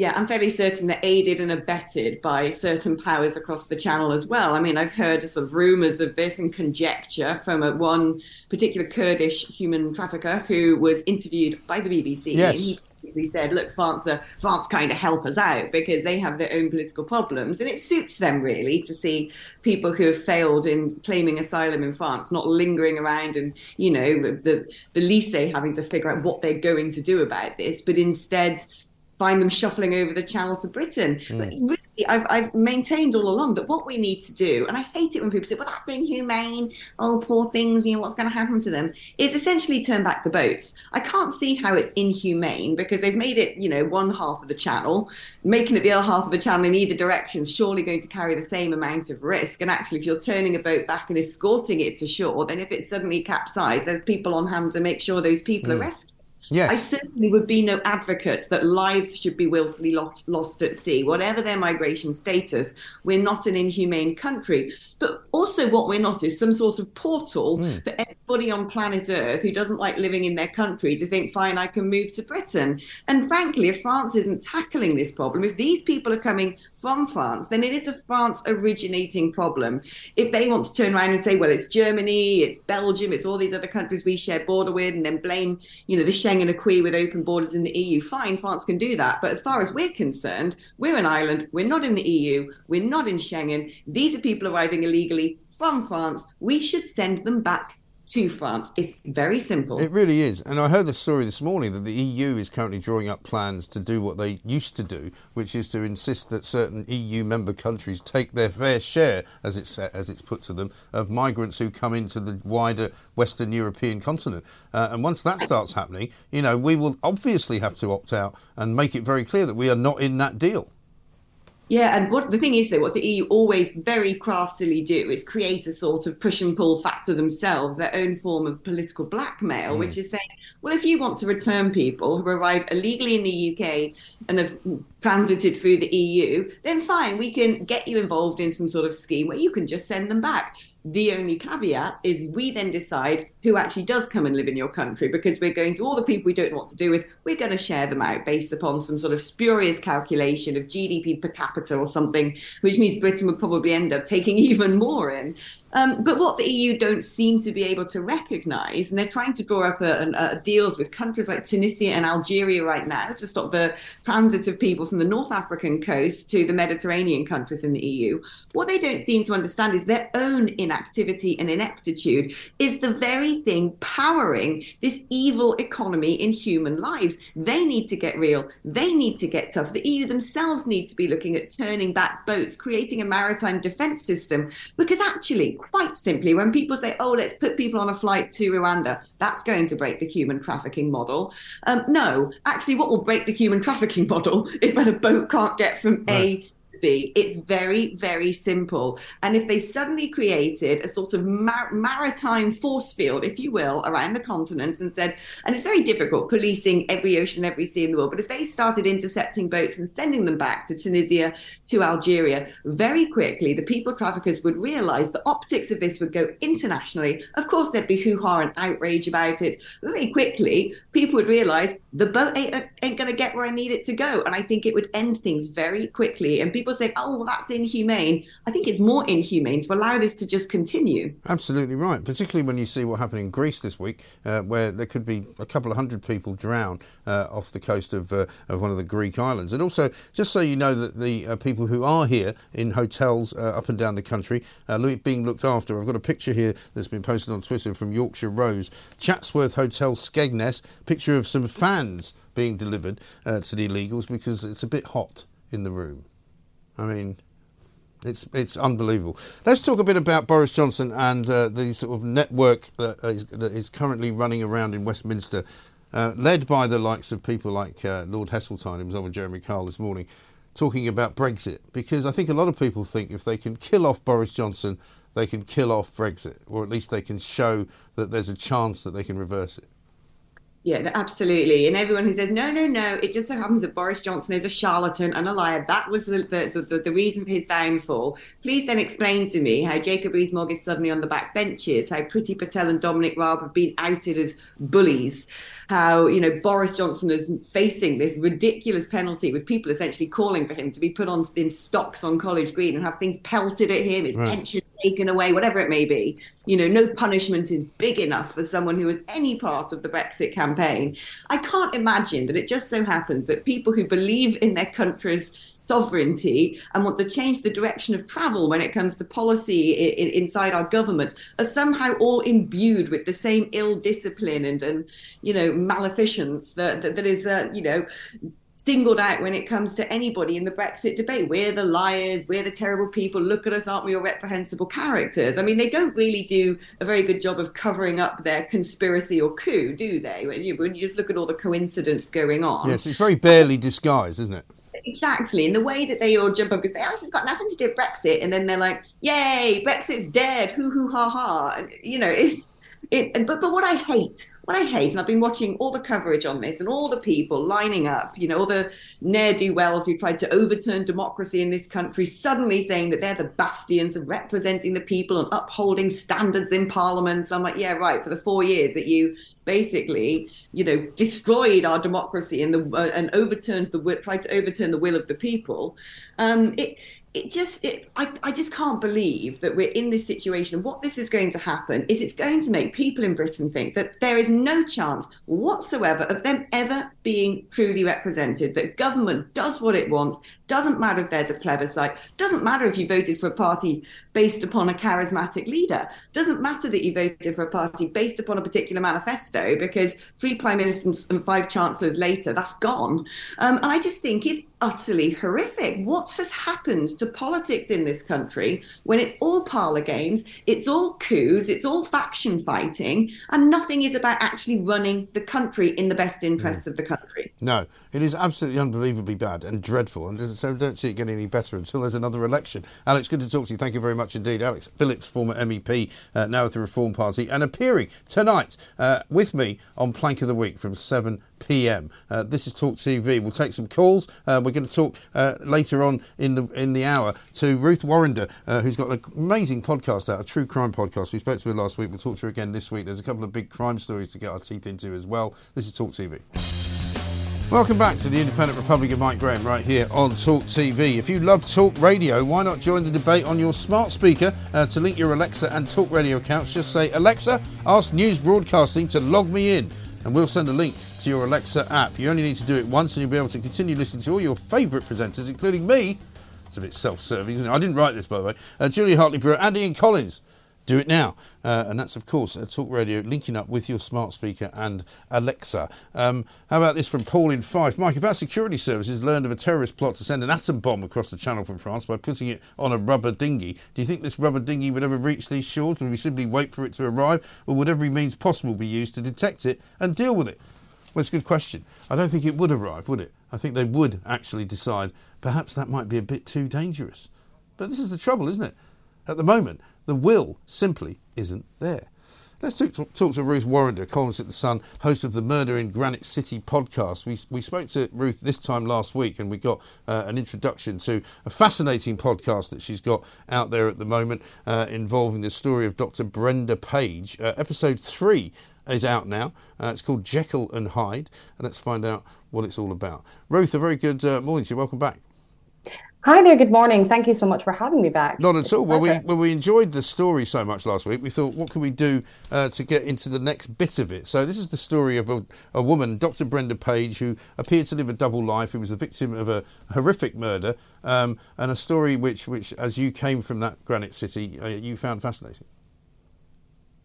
Yeah, I'm fairly certain they're aided and abetted by certain powers across the channel as well. I mean, I've heard sort of rumours of this and conjecture from a, one particular Kurdish human trafficker who was interviewed by the BBC. Yes. And he basically said, look, France, are, France kind of help us out because they have their own political problems. And it suits them really to see people who have failed in claiming asylum in France not lingering around and, you know, the, the Élysée having to figure out what they're going to do about this, but instead find them shuffling over the channel to Britain. But hmm. I've, I've maintained all along that what we need to do, and I hate it when people say, well, that's inhumane, oh, poor things, you know, what's going to happen to them, is essentially turn back the boats. I can't see how it's inhumane because they've made it, you know, one half of the channel, making it the other half of the channel in either direction is surely going to carry the same amount of risk. And actually, if you're turning a boat back and escorting it to shore, then if it suddenly capsizes, there's people on hand to make sure those people are Mm. rescued. Yes. I certainly would be no advocate that lives should be willfully lost, lost at sea, whatever their migration status. We're not an inhumane country. But also, what we're not is some sort of portal hmm. for everybody on planet Earth who doesn't like living in their country to think, fine, I can move to Britain. And frankly, if France isn't tackling this problem, if these people are coming from France, then it is a France originating problem. If they want to turn around and say, well, it's Germany, it's Belgium, it's all these other countries we share border with, and then blame, you know, the Schengen Acquis with open borders in the EU, fine, France can do that. But as far as we're concerned, we're an island, we're not in the EU, we're not in Schengen. These are people arriving illegally from France. We should send them back to France. It's very simple. It really is. And I heard the story this morning that the EU is currently drawing up plans to do what they used to do, which is to insist that certain EU member countries take their fair share, as it's, as it's put to them, of migrants who come into the wider Western European continent. Uh, and once that starts happening, you know, we will obviously have to opt out and make it very clear that we are not in that deal. Yeah, and what the thing is, though, what the EU always very craftily do is create a sort of push and pull factor themselves, their own form of political blackmail, Mm. which is saying, well, if you want to return people who arrive illegally in the UK and have transited through the EU, then fine, we can get you involved in some sort of scheme where you can just send them back. The only caveat is we then decide who actually does come and live in your country because we're going to all the people we don't know what to do with, we're going to share them out based upon some sort of spurious calculation of GDP per capita or something, which means Britain would probably end up taking even more in. Um, but what the EU don't seem to be able to recognise, and they're trying to draw up a, a, a deals with countries like Tunisia and Algeria right now to stop the transit of people from the North African coast to the Mediterranean countries in the EU. What they don't seem to understand is their own inactivity and ineptitude is the very thing powering this evil economy in human lives. They need to get real. They need to get tough. The EU themselves need to be looking at turning back boats, creating a maritime defense system. Because actually, quite simply, when people say, oh, let's put people on a flight to Rwanda, that's going to break the human trafficking model. Um, no, actually, what will break the human trafficking model is when a boat can't get from A to B. It's very, very simple. And if they suddenly created a sort of mar- maritime force field, if you will, around the continent and said, and it's very difficult policing every ocean, every sea in the world, but if they started intercepting boats and sending them back to Tunisia, to Algeria, very quickly the people traffickers would realize the optics of this would go internationally. Of course, there'd be hoo ha and outrage about it. Very quickly, people would realize the boat ain't, ain't going to get where I need it to go. And I think it would end things very quickly. And people people say, oh, well, that's inhumane. I think it's more inhumane to allow this to just continue. Absolutely right, particularly when you see what happened in Greece this week, uh, where there could be a couple of hundred people drown uh, off the coast of, uh, of one of the Greek islands. And also, just so you know that the uh, people who are here in hotels uh, up and down the country uh, being looked after, I've got a picture here that's been posted on Twitter from Yorkshire Rose, Chatsworth Hotel Skegness, picture of some fans being delivered uh, to the illegals because it's a bit hot in the room. I mean, it's it's unbelievable. Let's talk a bit about Boris Johnson and uh, the sort of network that is, that is currently running around in Westminster, uh, led by the likes of people like uh, Lord Heseltine, who was on with Jeremy Kyle this morning, talking about Brexit. Because I think a lot of people think if they can kill off Boris Johnson, they can kill off Brexit, or at least they can show that there's a chance that they can reverse it. Yeah, absolutely. And everyone who says, no, no, no, it just so happens that Boris Johnson is a charlatan and a liar. That was the, the, the, the reason for his downfall. Please then explain to me how Jacob Rees-Mogg is suddenly on the back benches, how Priti Patel and Dominic Raab have been outed as bullies, how, you know, Boris Johnson is facing this ridiculous penalty with people essentially calling for him to be put on in stocks on College Green and have things pelted at him, his right. pension taken away, whatever it may be. You know, no punishment is big enough for someone who was any part of the Brexit campaign. I can't imagine that it just so happens that people who believe in their country's sovereignty and want to change the direction of travel when it comes to policy inside our government are somehow all imbued with the same ill discipline and, and you know, maleficence that, that, that is, uh, you know, singled out when it comes to anybody in the Brexit debate. We're the liars, we're the terrible people. Look at us, aren't we all reprehensible characters? I mean, they don't really do a very good job of covering up their conspiracy or coup, do they? When you, when you just look at all the coincidence going on. Yes, it's very barely disguised, isn't it? Exactly. In the way that they all jump up because the Irish oh, has got nothing to do with Brexit, and then they're like, "Yay, Brexit's dead! Hoo hoo ha ha!" And, you know, it's it. But but what I hate what I hate, and I've been watching all the coverage on this and all the people lining up, you know, all the ne'er do wells who tried to overturn democracy in this country, suddenly saying that they're the bastions of representing the people and upholding standards in parliament. So I'm like, yeah, right. For the four years that you basically, you know, destroyed our democracy and the uh, and overturned the tried to overturn the will of the people, um, it it just it, I, I just can't believe that we're in this situation what this is going to happen is it's going to make people in britain think that there is no chance whatsoever of them ever being truly represented that government does what it wants doesn't matter if there's a plebiscite. Doesn't matter if you voted for a party based upon a charismatic leader. Doesn't matter that you voted for a party based upon a particular manifesto because three prime ministers and five chancellors later, that's gone. Um, and I just think it's utterly horrific. What has happened to politics in this country when it's all parlor games, it's all coups, it's all faction fighting, and nothing is about actually running the country in the best interests mm. of the country? No, it is absolutely unbelievably bad and dreadful. And so don't see it getting any better until there's another election. Alex, good to talk to you. Thank you very much indeed. Alex Phillips, former MEP, uh, now with the Reform Party, and appearing tonight uh, with me on Plank of the Week from 7 p.m. Uh, this is Talk TV. We'll take some calls. Uh, we're going to talk uh, later on in the in the hour to Ruth Warrender, uh, who's got an amazing podcast out, a true crime podcast. We spoke to her last week. We'll talk to her again this week. There's a couple of big crime stories to get our teeth into as well. This is Talk TV. Welcome back to the Independent Republic of Mike Graham right here on Talk TV. If you love Talk Radio, why not join the debate on your smart speaker uh, to link your Alexa and Talk Radio accounts? Just say, Alexa, ask News Broadcasting to log me in, and we'll send a link to your Alexa app. You only need to do it once, and you'll be able to continue listening to all your favourite presenters, including me. It's a bit self serving, isn't it? I didn't write this, by the way. Uh, Julia Hartley Brewer, Ian Collins do it now. Uh, and that's, of course, a talk radio linking up with your smart speaker and Alexa. Um, how about this from Paul in Fife? Mike, if our security services learned of a terrorist plot to send an atom bomb across the channel from France by putting it on a rubber dinghy, do you think this rubber dinghy would ever reach these shores? Would we simply wait for it to arrive? Or would every means possible be used to detect it and deal with it? Well, it's a good question. I don't think it would arrive, would it? I think they would actually decide perhaps that might be a bit too dangerous. But this is the trouble, isn't it? At the moment, the will simply isn't there. Let's talk, talk, to Ruth Warrender, columnist at The Sun, host of the Murder in Granite City podcast. We, we spoke to Ruth this time last week and we got uh, an introduction to a fascinating podcast that she's got out there at the moment uh, involving the story of Dr. Brenda Page. Uh, episode three is out now. Uh, it's called Jekyll and Hyde, and let's find out what it's all about. Ruth, a very good uh, morning to you. Welcome back. Hi there, good morning. Thank you so much for having me back. Not at all. Well, we well, we enjoyed the story so much last week. We thought, what can we do uh, to get into the next bit of it? So this is the story of a, a woman, Dr. Brenda Page, who appeared to live a double life. Who was the victim of a horrific murder, um, and a story which, which, as you came from that Granite City, uh, you found fascinating.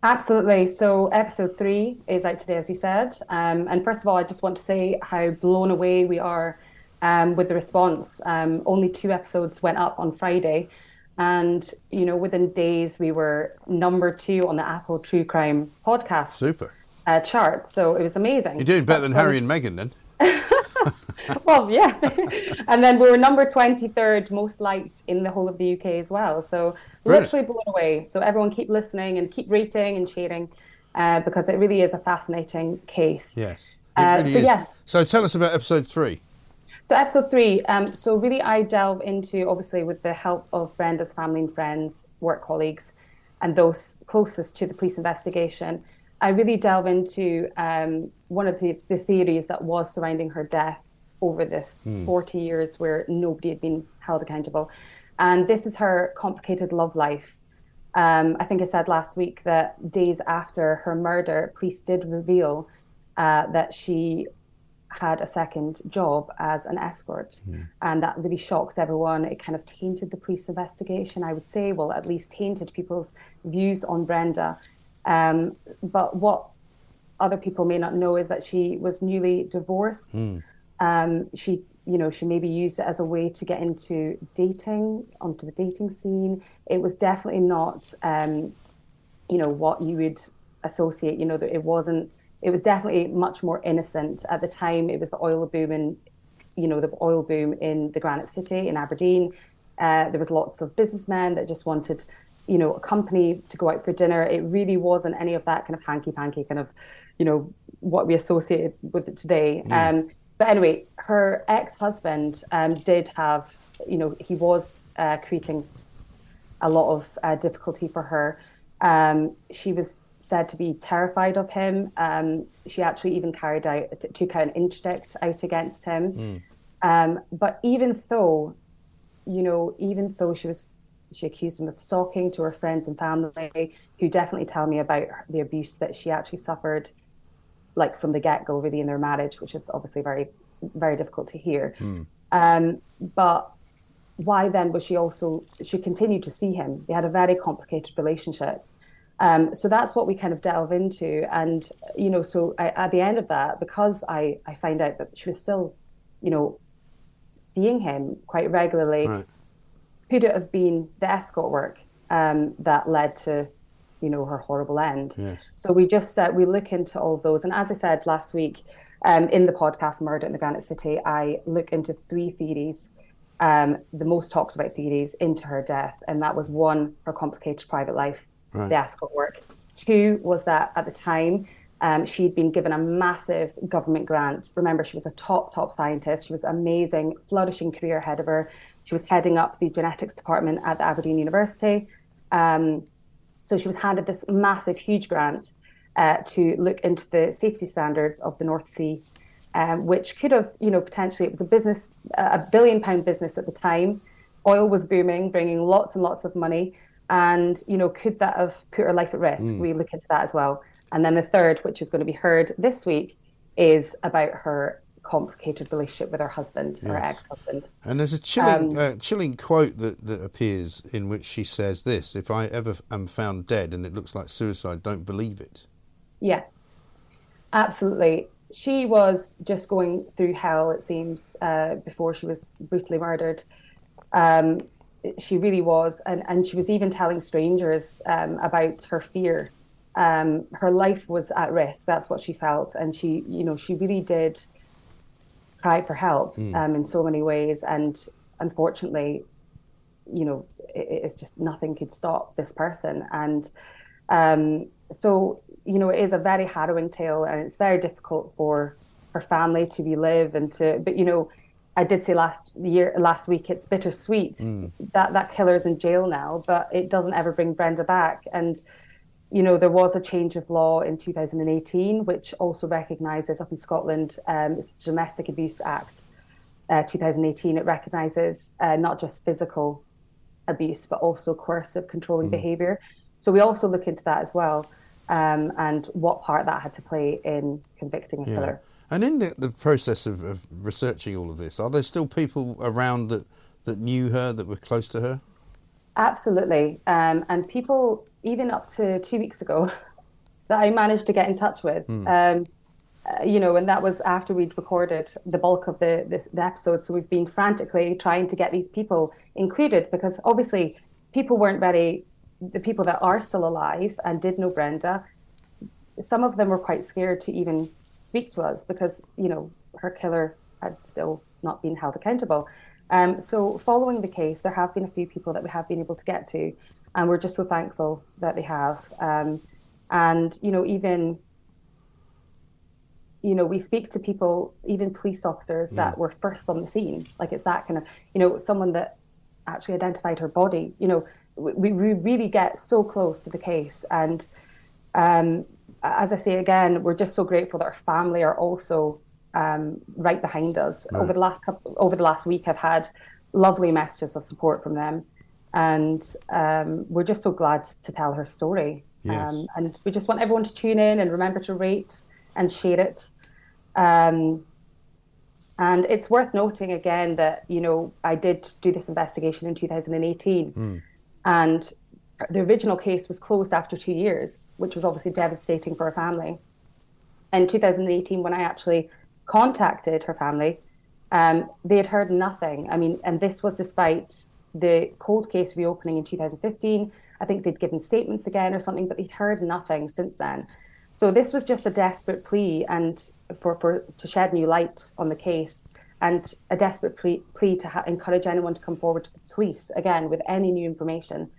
Absolutely. So, episode three is out today, as you said. Um, and first of all, I just want to say how blown away we are um, with the response. Um, only two episodes went up on Friday. And, you know, within days, we were number two on the Apple True Crime podcast Super. uh, charts. So it was amazing. You're doing better than Harry and Meghan then. well, yeah. and then we were number 23rd most liked in the whole of the UK as well. So Brilliant. literally blown away. So everyone keep listening and keep rating and sharing uh, because it really is a fascinating case. Yes. Uh, so is. yes. So tell us about episode three. So episode three. Um, so really, I delve into obviously with the help of Brenda's family and friends, work colleagues, and those closest to the police investigation. I really delve into um, one of the, the theories that was surrounding her death over this Hmm. 40 years where nobody had been held accountable. And this is her complicated love life. Um, I think I said last week that days after her murder, police did reveal uh, that she had a second job as an escort. And that really shocked everyone. It kind of tainted the police investigation, I would say, well, at least tainted people's views on Brenda. Um, but what other people may not know is that she was newly divorced. Um, she, you know, she maybe used it as a way to get into dating, onto the dating scene. It was definitely not, um, you know, what you would associate. You know, that it wasn't. It was definitely much more innocent at the time. It was the oil boom in, you know, the oil boom in the Granite City in Aberdeen. Uh, there was lots of businessmen that just wanted, you know, a company to go out for dinner. It really wasn't any of that kind of hanky panky kind of, you know, what we associate with it today. Um, but anyway, her ex-husband um, did have, you know, he was uh, creating a lot of uh, difficulty for her. Um, she was said to be terrified of him. Um, she actually even carried out, took out an interdict out against him. Um, but even though, you know, even though she was, she accused him of stalking to her friends and family, who definitely tell me about the abuse that she actually suffered, like from the get go, really in their marriage, which is obviously very, very difficult to hear. Um, but why then was she also she continued to see him? They had a very complicated relationship. Um, so that's what we kind of delve into, and you know, so I, at the end of that, because I I find out that she was still, you know, seeing him quite regularly. Right. Could it have been the escort work um, that led to, you know, her horrible end? Yes. So we just uh, we look into all of those, and as I said last week um, in the podcast "Murder in the Granite City," I look into three theories, um, the most talked about theories into her death, and that was one, her complicated private life, Right. the escort work. Two was that at the time. Um, she'd been given a massive government grant. Remember, she was a top, top scientist. She was amazing, flourishing career ahead of her. She was heading up the genetics department at the Aberdeen University. Um, so she was handed this massive, huge grant uh, to look into the safety standards of the North Sea, um, which could have, you know, potentially it was a business, a billion pound business at the time. Oil was booming, bringing lots and lots of money. And, you know, could that have put her life at risk? Mm. We look into that as well. And then the third, which is going to be heard this week, is about her complicated relationship with her husband, her ex-husband. And there's a chilling, Um, uh, chilling quote that, that appears in which she says this: "If I ever am found dead and it looks like suicide, don't believe it." Yeah, absolutely. She was just going through hell, it seems, uh, before she was brutally murdered. Um, she really was. And, and she was even telling strangers um, about her fear. Um, her life was at risk. That's what she felt. And she, you know, she really did cry for help Mm. um, in so many ways. And unfortunately, you know, it, it's just nothing could stop this person. And um, so, you know, it is a very harrowing tale and it's very difficult for her family to relive and to, but, you know, I did say last year, last week, it's bittersweet Mm. that that is in jail now, but it doesn't ever bring Brenda back. And, you know, there was a change of law in 2018, which also recognises up in Scotland, um, it's the Domestic Abuse Act. uh, 2018, it recognises uh, not just physical abuse, but also coercive controlling Mm. behaviour. So we also look into that as well, um, and what part that had to play in convicting a Yeah. killer. And in the, the process of, of researching all of this, are there still people around that, that knew her, that were close to her? Absolutely. Um, and people, even up to two weeks ago, that I managed to get in touch with, Hmm. um, uh, you know, and that was after we'd recorded the bulk of the, the, the episode. So we've been frantically trying to get these people included because obviously people weren't very, the people that are still alive and did know Brenda, some of them were quite scared to even speak to us because, you know, her killer had still not been held accountable. Um, so, following the case, there have been a few people that we have been able to get to, and we're just so thankful that they have. Um, and, you know, even, you know, we speak to people, even police officers that were first on the scene. Like it's that kind of, you know, someone that actually identified her body. You know, we, we really get so close to the case. And um, as I say again, we're just so grateful that our family are also um, right behind us. Right. Over the last couple, over the last week, I've had lovely messages of support from them, and um, we're just so glad to tell her story. Yes. Um, and we just want everyone to tune in and remember to rate and share it. Um, and it's worth noting again that you know I did do this investigation in 2018 and the original case was closed after two years, which was obviously devastating for her family. In 2018, when I actually contacted her family, um, they had heard nothing. I mean, and this was despite the cold case reopening in 2015. I think they'd given statements again or something, but they'd heard nothing since then. So this was just a desperate plea and for, for to shed new light on the case and a desperate plea, plea to ha- encourage anyone to come forward to the police again with any new information.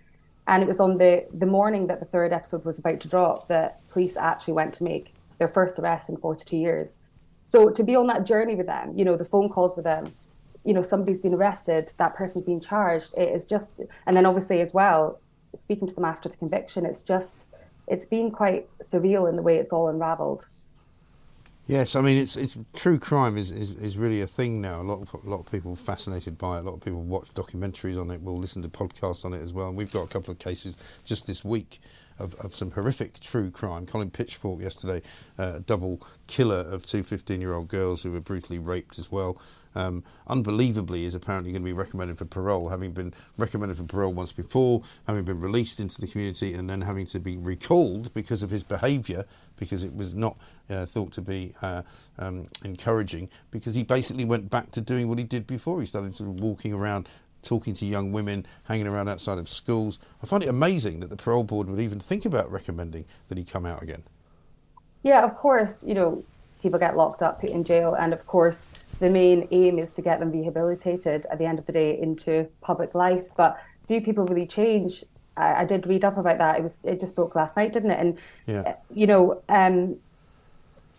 And it was on the, the morning that the third episode was about to drop that police actually went to make their first arrest in 42 years. So to be on that journey with them, you know, the phone calls with them, you know, somebody's been arrested, that person's been charged. It is just, and then obviously as well, speaking to them after the conviction, it's just, it's been quite surreal in the way it's all unraveled. Yes, I mean it's it's true crime is, is, is really a thing now. A lot of a lot of people fascinated by it. A lot of people watch documentaries on it. Will listen to podcasts on it as well. And we've got a couple of cases just this week of, of some horrific true crime. Colin Pitchfork yesterday, uh, a double killer of two 15-year-old girls who were brutally raped as well. Um, unbelievably, is apparently going to be recommended for parole, having been recommended for parole once before, having been released into the community, and then having to be recalled because of his behaviour, because it was not uh, thought to be uh, um, encouraging, because he basically went back to doing what he did before. He started sort of walking around. Talking to young women, hanging around outside of schools. I find it amazing that the parole board would even think about recommending that he come out again. Yeah, of course, you know, people get locked up, put in jail, and of course, the main aim is to get them rehabilitated at the end of the day into public life. But do people really change? I, I did read up about that. It was it just broke last night, didn't it? And Yeah. you know, um,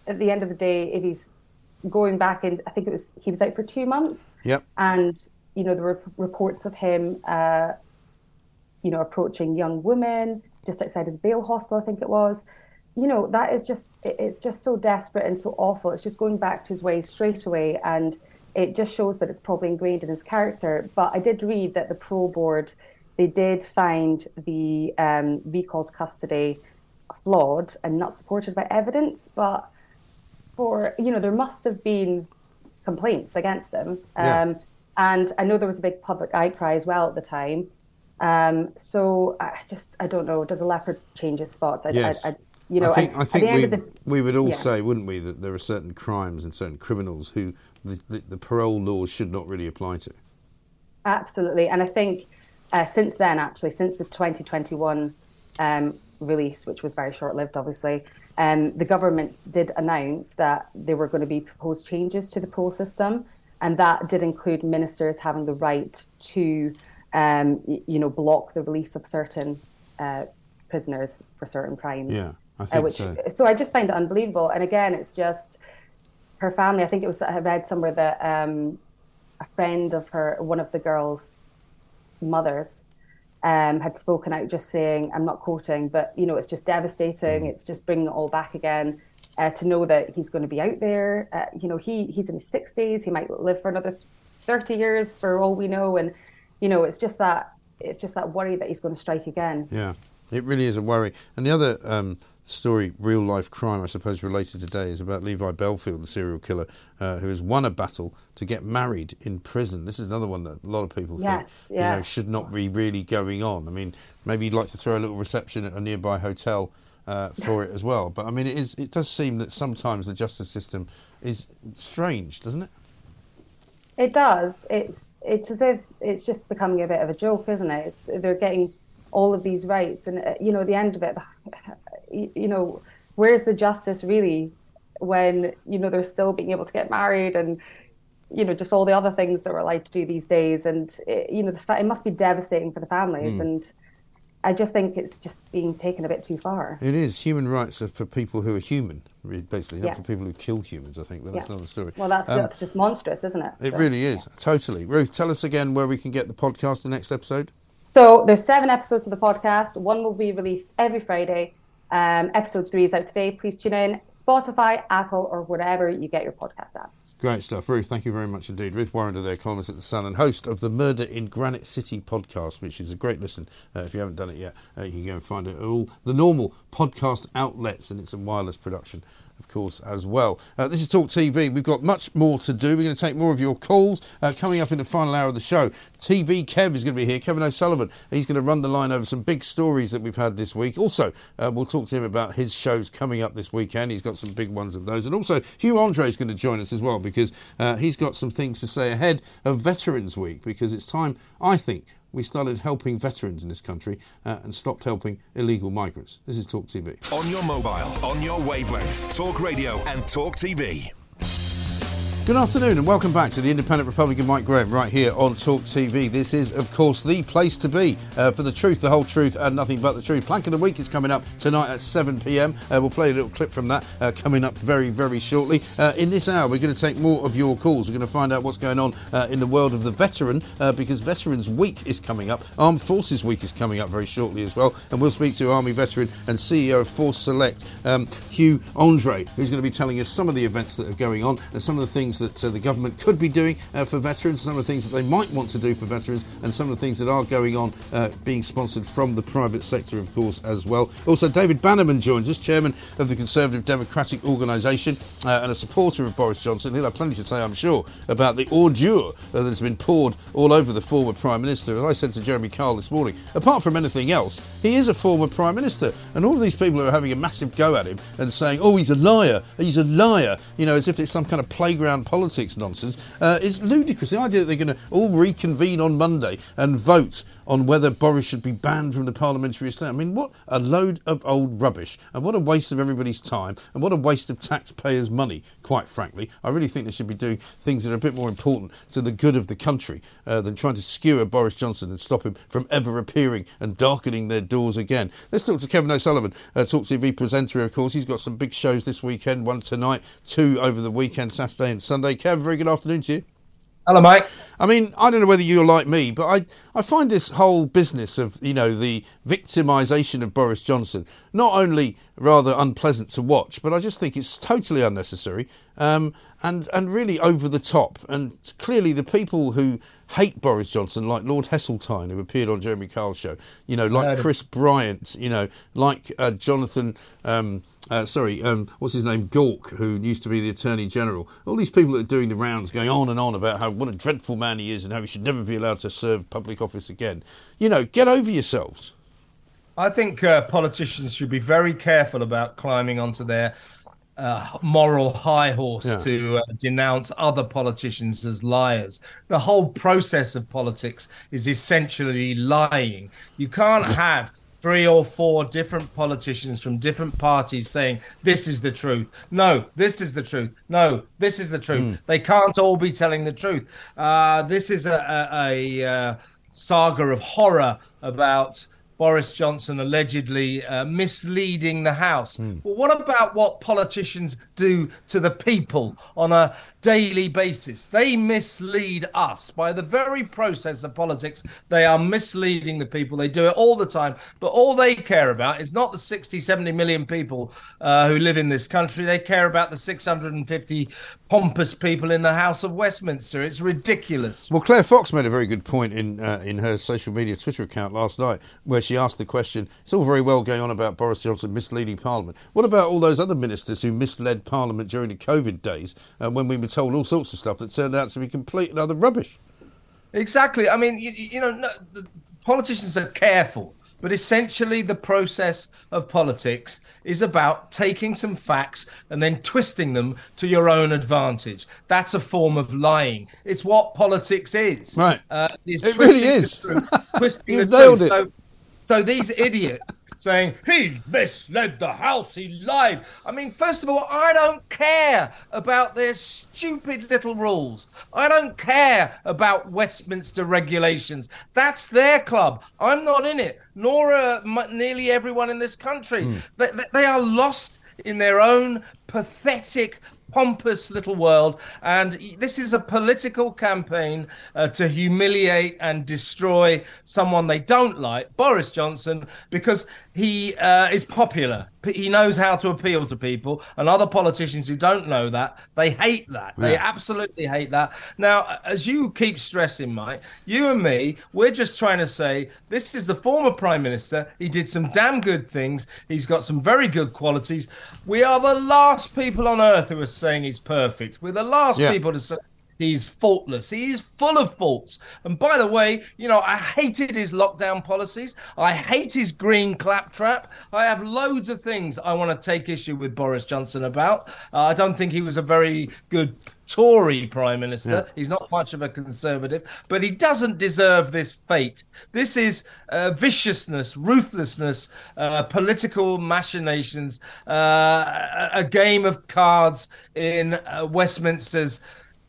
at the end of the day, if he's going back in, I think it was he was out for two months, Yep. and you know, there were reports of him, uh, you know, approaching young women just outside his bail hostel, I think it was. You know, that is just, it's just so desperate and so awful. It's just going back to his ways straight away. And it just shows that it's probably ingrained in his character. But I did read that the pro board, they did find the um, recalled custody flawed and not supported by evidence. But for, you know, there must have been complaints against him. Yeah. And I know there was a big public outcry as well at the time. Um, so I just, I don't know. Does a leopard change his spots? I, Yes. I, I, you know, I think, I think we, the, we would all Yeah. say, wouldn't we, that there are certain crimes and certain criminals who the, the, the parole laws should not really apply to. Absolutely. And I think uh, since then, actually, since the 2021 um, release, which was very short lived, obviously, um, the government did announce that there were going to be proposed changes to the parole system. And that did include ministers having the right to, um, you know, block the release of certain uh, prisoners for certain crimes. Yeah, I Uh, think which, so. I just find it unbelievable. And again, it's just her family. I think it was I read somewhere that um, a friend of her, one of the girls' mothers, um, had spoken out, just saying, "I'm not quoting, but you know, it's just devastating. Mm. It's just bringing it all back again." Uh, to know that he's going to be out there. Uh, you know, he he's in his sixties. He might live for another thirty years, for all we know. And you know, it's just that it's just that worry that he's going to strike again. Yeah, it really is a worry. And the other um, story, real life crime, I suppose, related today is about Levi Bellfield, the serial killer, uh, who has won a battle to get married in prison. This is another one that a lot of people Yes, think yeah. you know should not be really going on. I mean, maybe you'd like to throw a little reception at a nearby hotel. Uh, for it as well, but I mean, it is. It does seem that sometimes the justice system is strange, doesn't it? It does. It's it's as if it's just becoming a bit of a joke, isn't it? It's they're getting all of these rights, and uh, you know, the end of it, you, you know, where's the justice really when you know they're still being able to get married and you know just all the other things that we're allowed to do these days, and it, you know, the fa- it must be devastating for the families, Mm. and I just think it's just being taken a bit too far. It is human rights are for people who are human, basically, not Yeah. for people who kill humans. I think, but that's Yeah. another story. Well, that's Um, that's just monstrous, isn't it? It So- really is totally. Ruth, tell us again where we can get the podcast, the next episode. So there's seven episodes of the podcast. One will be released every Friday. Um, episode three is out today. Please tune in. Spotify, Apple, or wherever you get your podcast apps. Great stuff, Ruth. Thank you very much indeed. Ruth Warrender, there, columnist at the Sun and host of the Murder in Granite City podcast, which is a great listen. Uh, if you haven't done it yet, uh, you can go and find it all the normal podcast outlets, and it's a wireless production. Of course, as well. Uh, this is Talk TV. We've got much more to do. We're going to take more of your calls uh, coming up in the final hour of the show. TV Kev is going to be here. Kevin O'Sullivan. He's going to run the line over some big stories that we've had this week. Also, uh, we'll talk to him about his shows coming up this weekend. He's got some big ones of those. And also, Hugh Andre is going to join us as well because uh, he's got some things to say ahead of Veterans Week because it's time, I think, we started helping veterans in this country uh, and stopped helping illegal migrants. This is Talk TV. On your mobile, on your wavelength, Talk Radio and Talk TV. Good afternoon and welcome back to the Independent Republican Mike Graham right here on Talk TV. This is, of course, the place to be uh, for the truth, the whole truth, and nothing but the truth. Plank of the Week is coming up tonight at 7 pm. Uh, we'll play a little clip from that uh, coming up very, very shortly. Uh, in this hour, we're going to take more of your calls. We're going to find out what's going on uh, in the world of the veteran uh, because Veterans Week is coming up. Armed Forces Week is coming up very shortly as well. And we'll speak to Army veteran and CEO of Force Select, um, Hugh Andre, who's going to be telling us some of the events that are going on and some of the things that uh, the government could be doing uh, for veterans, some of the things that they might want to do for veterans, and some of the things that are going on uh, being sponsored from the private sector, of course, as well. Also, David Bannerman joins us, chairman of the Conservative Democratic Organisation and a supporter of Boris Johnson. He'll have plenty to say, I'm sure, about the ordure that has been poured all over the former Prime Minister. As I said to Jeremy Kyle this morning, apart from anything else, he is a former Prime Minister. And all of these people are having a massive go at him and saying, oh, he's a liar, he's a liar, you know, as if it's some kind of playground politics nonsense, uh, is ludicrous. The idea that they're going to all reconvene on Monday and vote on whether Boris should be banned from the parliamentary estate. I mean, what a load of old rubbish, and what a waste of everybody's time, and what a waste of taxpayers' money, quite frankly. I really think they should be doing things that are a bit more important to the good of the country uh, than trying to skewer Boris Johnson and stop him from ever appearing and darkening their doors again. Let's talk to Kevin O'Sullivan, uh, Talk TV presenter, of course. He's got some big shows this weekend, one tonight, two over the weekend, Saturday and Sunday. Kev, very good afternoon to you. Hello, Mike. I mean, I don't know whether you're like me, but I, I find this whole business of, you know, the victimisation of Boris Johnson not only rather unpleasant to watch, but I just think it's totally unnecessary um, and, and really over the top. And clearly, the people who hate Boris Johnson, like Lord Heseltine, who appeared on Jeremy Kyle's show, you know, like Chris Bryant, you know, like uh, Jonathan, um, uh, sorry, um, what's his name, Gork, who used to be the Attorney General. All these people that are doing the rounds, going on and on about how what a dreadful man he is and how he should never be allowed to serve public office again. You know, get over yourselves. I think uh, politicians should be very careful about climbing onto their uh, moral high horse Yeah. to uh, denounce other politicians as liars. The whole process of politics is essentially lying. You can't have three or four different politicians from different parties saying this is the truth. No, this is the truth. No, this is the truth. They can't all be telling the truth. Uh, this is a, a, a uh, saga of horror about Boris Johnson allegedly uh, misleading the House. Hmm. Well, what about what politicians do to the people on a daily basis? They mislead us by the very process of politics. They are misleading the people. They do it all the time. But all they care about is not the 60, 70 million people uh, who live in this country. They care about the 650 pompous people in the House of Westminster. It's ridiculous. Well, Claire Fox made a very good point in uh, in her social media Twitter account last night, where she asked the question: "It's all very well going on about Boris Johnson misleading Parliament. What about all those other ministers who misled Parliament during the COVID days, uh, when we were told all sorts of stuff that turned out to be complete and utter rubbish?" Exactly. I mean, you, you know, no, the politicians are careful, but essentially the process of politics is about taking some facts and then twisting them to your own advantage. That's a form of lying. It's what politics is. Right. Uh, It really is. truth, twisting the nailed truth. it. So, so these idiots saying he misled the house, he lied. I mean, first of all, I don't care about their stupid little rules. I don't care about Westminster regulations. That's their club. I'm not in it, nor are nearly everyone in this country. Hmm. They, they- they are lost in their own pathetic pompous little world. And this is a political campaign uh, to humiliate and destroy someone they don't like boris johnson because he uh, is popular he knows how to appeal to people and other politicians who don't know that they hate that. They absolutely hate that. Now as you keep stressing mike you and me we're just trying to say this is the former prime minister. He did some damn good things. He's got some very good qualities. We are the last people on earth who are saying he's perfect. We're the last Yeah. people to say He's faultless. He is full of faults. And by the way, you know, I hated his lockdown policies. I hate his green claptrap. I have loads of things I want to take issue with Boris Johnson about. Uh, I don't think he was a very good Tory prime minister. Yeah. He's not much of a conservative, but he doesn't deserve this fate. This is uh, viciousness, ruthlessness, uh, political machinations, uh, a, game of cards in uh, Westminster's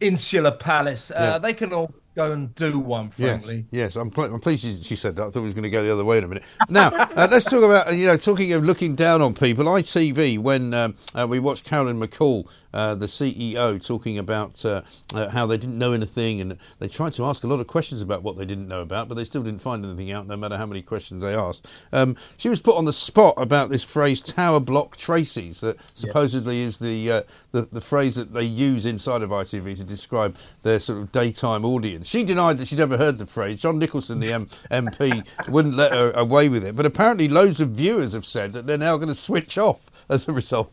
insular palace. Uh, Yeah. They can all go and do one, Yes, frankly. yes, I'm, pl- I'm pleased she, she said that. I thought it was going to go the other way in a minute. Now, uh, let's talk about you know talking of looking down on people. ITV when um, uh, we watched Carolyn McCall, uh, the CEO, talking about uh, uh, how they didn't know anything, and they tried to ask a lot of questions about what they didn't know about, but they still didn't find anything out, no matter how many questions they asked. Um, she was put on the spot about this phrase "tower block Tracy's," that supposedly is the, uh, the the phrase that they use inside of ITV to describe their sort of daytime audience. She denied that she'd ever heard the phrase. John Nicholson, the M- MP, wouldn't let her away with it, but apparently loads of viewers have said that they're now going to switch off as a result.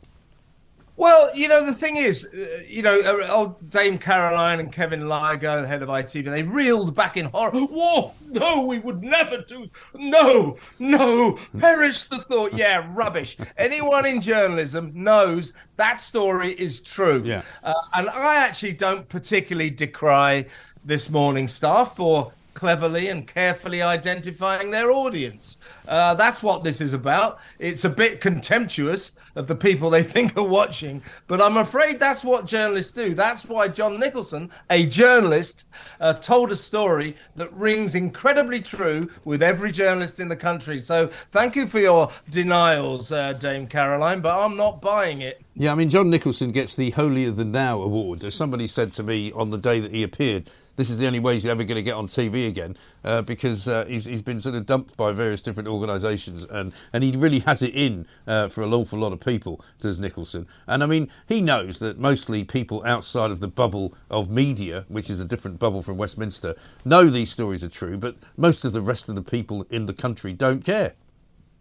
Well, you know, the thing is, uh, you know, uh, old Dame Caroline and Kevin Lygo, the head of ITV, they reeled back in horror. Whoa, no, we would never do. No, no, perish the thought. Yeah, rubbish. Anyone in journalism knows that story is true. Yeah. Uh, and I actually don't particularly decry this morning staff for cleverly and carefully identifying their audience. Uh, that's what this is about. It's a bit contemptuous of the people they think are watching, but I'm afraid that's what journalists do. That's why John Nicholson, a journalist, uh, told a story that rings incredibly true with every journalist in the country. So thank you for your denials, uh, Dame Caroline, but I'm not buying it. Yeah, I mean, John Nicholson gets the Holier Than Now award. As somebody said to me on the day that he appeared, this is the only way he's ever going to get on TV again uh, because uh, he's, he's been sort of dumped by various different organisations and, and he really has it in uh, for an awful lot of people, does Nicholson. And I mean, he knows that mostly people outside of the bubble of media, which is a different bubble from Westminster, know these stories are true, but most of the rest of the people in the country don't care.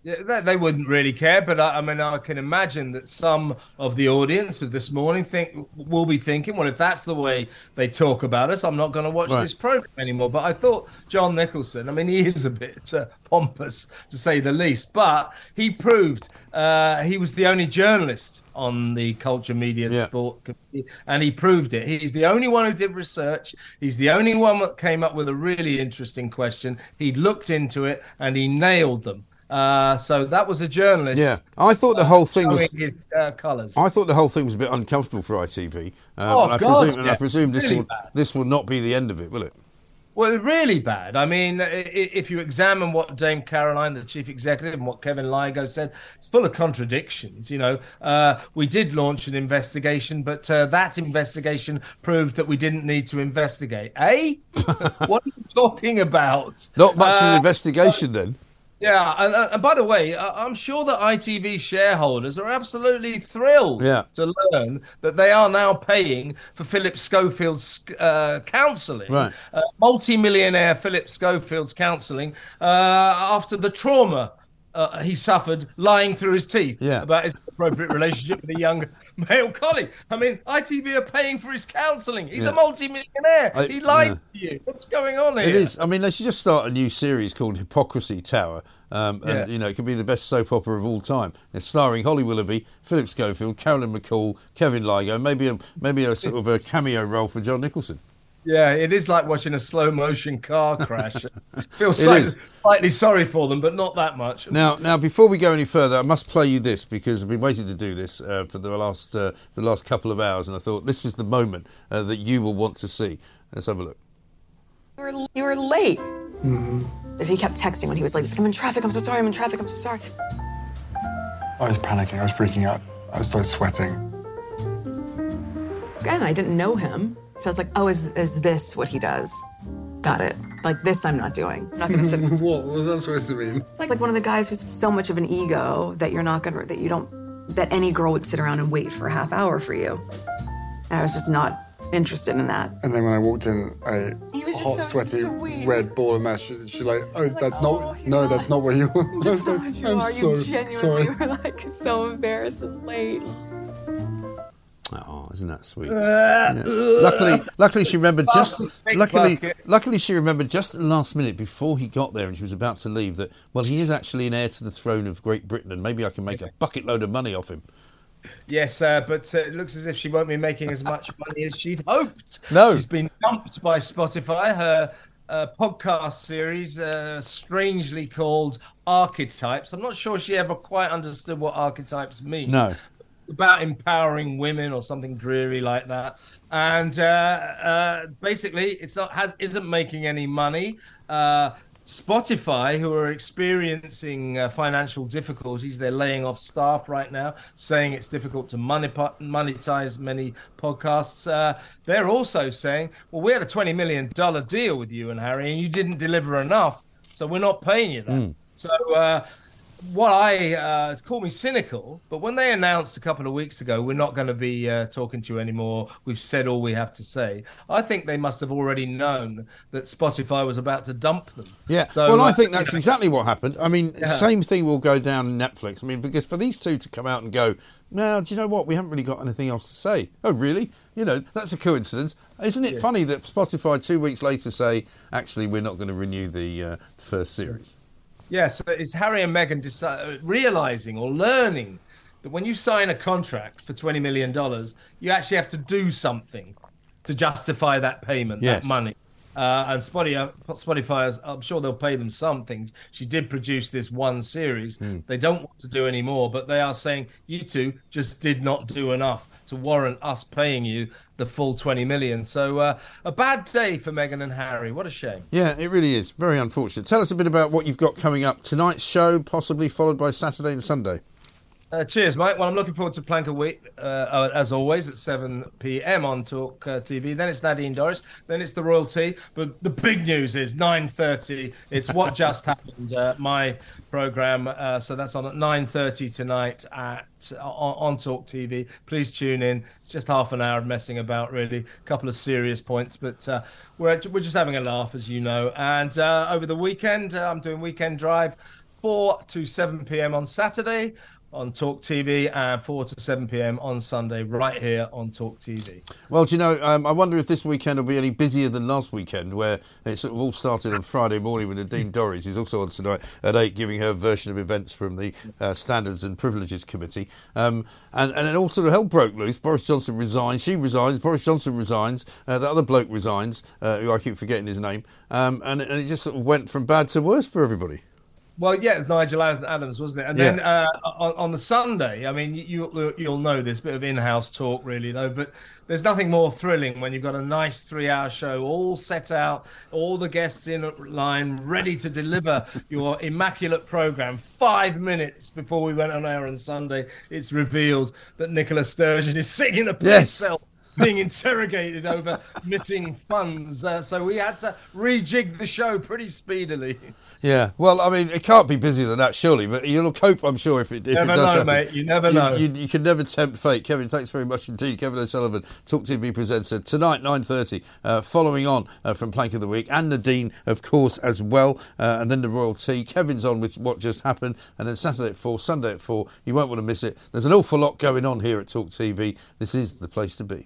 Yeah, they, they wouldn't really care, but I, I mean, I can imagine that some of the audience of this morning think will be thinking, well, if that's the way they talk about us, I'm not going to watch Right. this program anymore. But I thought John Nicholson, I mean, he is a bit uh, pompous to say the least, but he proved uh, he was the only journalist on the culture, media, Yeah. sport, committee, and he proved it. He's the only one who did research. He's the only one that came up with a really interesting question. He looked into it and he nailed them. Uh, so that was a journalist. Yeah, I thought the whole thing was. his uh, colours. I thought the whole thing was a bit uncomfortable for ITV. Um, Oh, I God, presume, and I presume this really will bad. this will not be the end of it, will it? Well, really bad. I mean, if you examine what Dame Caroline, the chief executive, and what Kevin Lygo said, it's full of contradictions. You know, uh, we did launch an investigation, but uh, that investigation proved that we didn't need to investigate. Eh? what are you talking about? Not much of an Uh, investigation then. Yeah, and, uh, and by the way, I'm sure that ITV shareholders are absolutely thrilled Yeah. to learn that they are now paying for Philip Schofield's uh, counselling. Right. Uh, multi-millionaire Philip Schofield's counselling uh, after the trauma uh, he suffered lying through his teeth Yeah. about his appropriate relationship with a young male colleague. I mean, ITV are paying for his counselling. He's Yeah. a multi-millionaire. I- he lied yeah. to you. What's going on here? It is. I mean, they should just start a new series called Hypocrisy Tower. Um, and, Yeah. you know, it could be the best soap opera of all time. It's starring Holly Willoughby, Philip Schofield, Carolyn McCall, Kevin Lygo, maybe a maybe a sort of a cameo role for John Nicholson. Yeah, it is like watching a slow motion car crash. Feel It slightly, slightly sorry for them, but not that much. Now, now, before we go any further, I must play you this because I've been waiting to do this uh, for the last uh, the last couple of hours, and I thought this was the moment uh, that you will want to see. Let's have a look. You were, you were late. That he kept texting when he was late. He's like, I'm in traffic. I'm so sorry. I'm in traffic. I'm so sorry. I was panicking. I was freaking out. I started sweating. Again, I didn't know him. So I was like, oh, is, is this what he does? Got it. Like, this I'm not doing. I'm not going to sit. what was that supposed to mean? like, like one of the guys who's so much of an ego that you're not going to, that you don't, that any girl would sit around and wait for a half hour for you. And I was just not interested in that. And then when I walked in, a He was hot, so sweaty, sweet. red ball of mash. She, she like, oh, that's not. Oh, no, that's not what you. I was like, You I'm are. so you genuinely sorry. were like so embarrassed and late. Isn't that sweet? Uh, Yeah. Luckily, luckily she remembered just. Luckily, luckily she remembered just at the last minute before he got there and she was about to leave that. Well, he is actually an heir to the throne of Great Britain, and maybe I can make a bucket load of money off him. Yes, uh, but uh, it looks as if she won't be making as much money as she'd hoped. No. She's been dumped by Spotify. Her uh, podcast series, uh, strangely called Archetypes. I'm not sure she ever quite understood what archetypes mean. No. About empowering women or something dreary like that. And uh, uh, basically, it's not has isn't making any money. Uh, Spotify, who are experiencing uh, financial difficulties, they're laying off staff right now, saying it's difficult to monetize many podcasts. Uh, they're also saying, well, we had a $20 million deal with you and Harry, and you didn't deliver enough, so we're not paying you that. Mm. So, uh, what I uh, call me cynical, but when they announced a couple of weeks ago, we're not going to be uh, talking to you anymore. We've said all we have to say. I think they must have already known that Spotify was about to dump them. Yeah. So, well, I think that's exactly what happened. I mean, Yeah. same thing will go down in Netflix. I mean, because for these two to come out and go, now, do you know what? We haven't really got anything else to say. Oh, really? You know, that's a coincidence. Isn't it funny that Spotify two weeks later say, actually, we're not going to renew the, uh, the first series? Yes, it's Harry and Meghan deci- uh, realizing or learning that when you sign a contract for $20 million, you actually have to do something to justify that payment, Yes. that money. Uh, and Spotify, Spotify, is- I'm sure they'll pay them something. She did produce this one series. Hmm. They don't want to do any more, but they are saying you two just did not do enough to warrant us paying you the full 20 million. So uh, a bad day for Meghan and Harry. What a shame. Yeah, it really is. Very unfortunate. Tell us a bit about what you've got coming up. Tonight's show, possibly followed by Saturday and Sunday. Uh, cheers, mate. Well, I'm looking forward to Plank a Week, uh, uh, as always, at 7 p.m. on Talk uh, TV. Then it's Nadine Dorries. Then it's the Royalty. But the big news is 9.30. It's What Just Happened, uh, my programme. Uh, so that's on at 9.30 tonight at on, on Talk TV. Please tune in. It's just half an hour of messing about, really. A couple of serious points. But uh, we're, we're just having a laugh, as you know. And uh, over the weekend, uh, I'm doing Weekend Drive 4 to 7 p.m. on Saturday on Talk TV and 4 to 7 p.m. on Sunday, right here on Talk TV. Well, do you know, um, I wonder if this weekend will be any busier than last weekend, where it sort of all started on Friday morning with Nadine Dorries, who's also on tonight at 8, giving her version of events from the uh, Standards and Privileges Committee. Um, and, and then all sort of hell broke loose. Boris Johnson resigns, she resigns, Boris Johnson resigns, uh, the other bloke resigns, uh, who I keep forgetting his name, um, and, and it just sort of went from bad to worse for everybody. Well, yeah, it's Nigel Adams, wasn't it? And Yeah. then uh, on, on the Sunday, I mean, you, you'll know this bit of in-house talk, really, though. But there's nothing more thrilling when you've got a nice three-hour show, all set out, all the guests in line, ready to deliver your immaculate program. Five minutes before we went on air on Sunday, it's revealed that Nicola Sturgeon is sitting in the Yes. cell. Being interrogated over missing funds, uh, so we had to rejig the show pretty speedily. Yeah, well, I mean, it can't be busier than that, surely. But you'll cope, I'm sure, if it, if Never it does know, happen. mate. You never know. You, you can never tempt fate. Kevin, thanks very much indeed. Kevin O'Sullivan, Talk TV presenter tonight, nine thirty. Uh, following on uh, from Plank of the Week, and Nadine, of course, as well, uh, and then the Royal Tea. Kevin's on with what just happened, and then Saturday at four, Sunday at four. You won't want to miss it. There's an awful lot going on here at Talk TV. This is the place to be.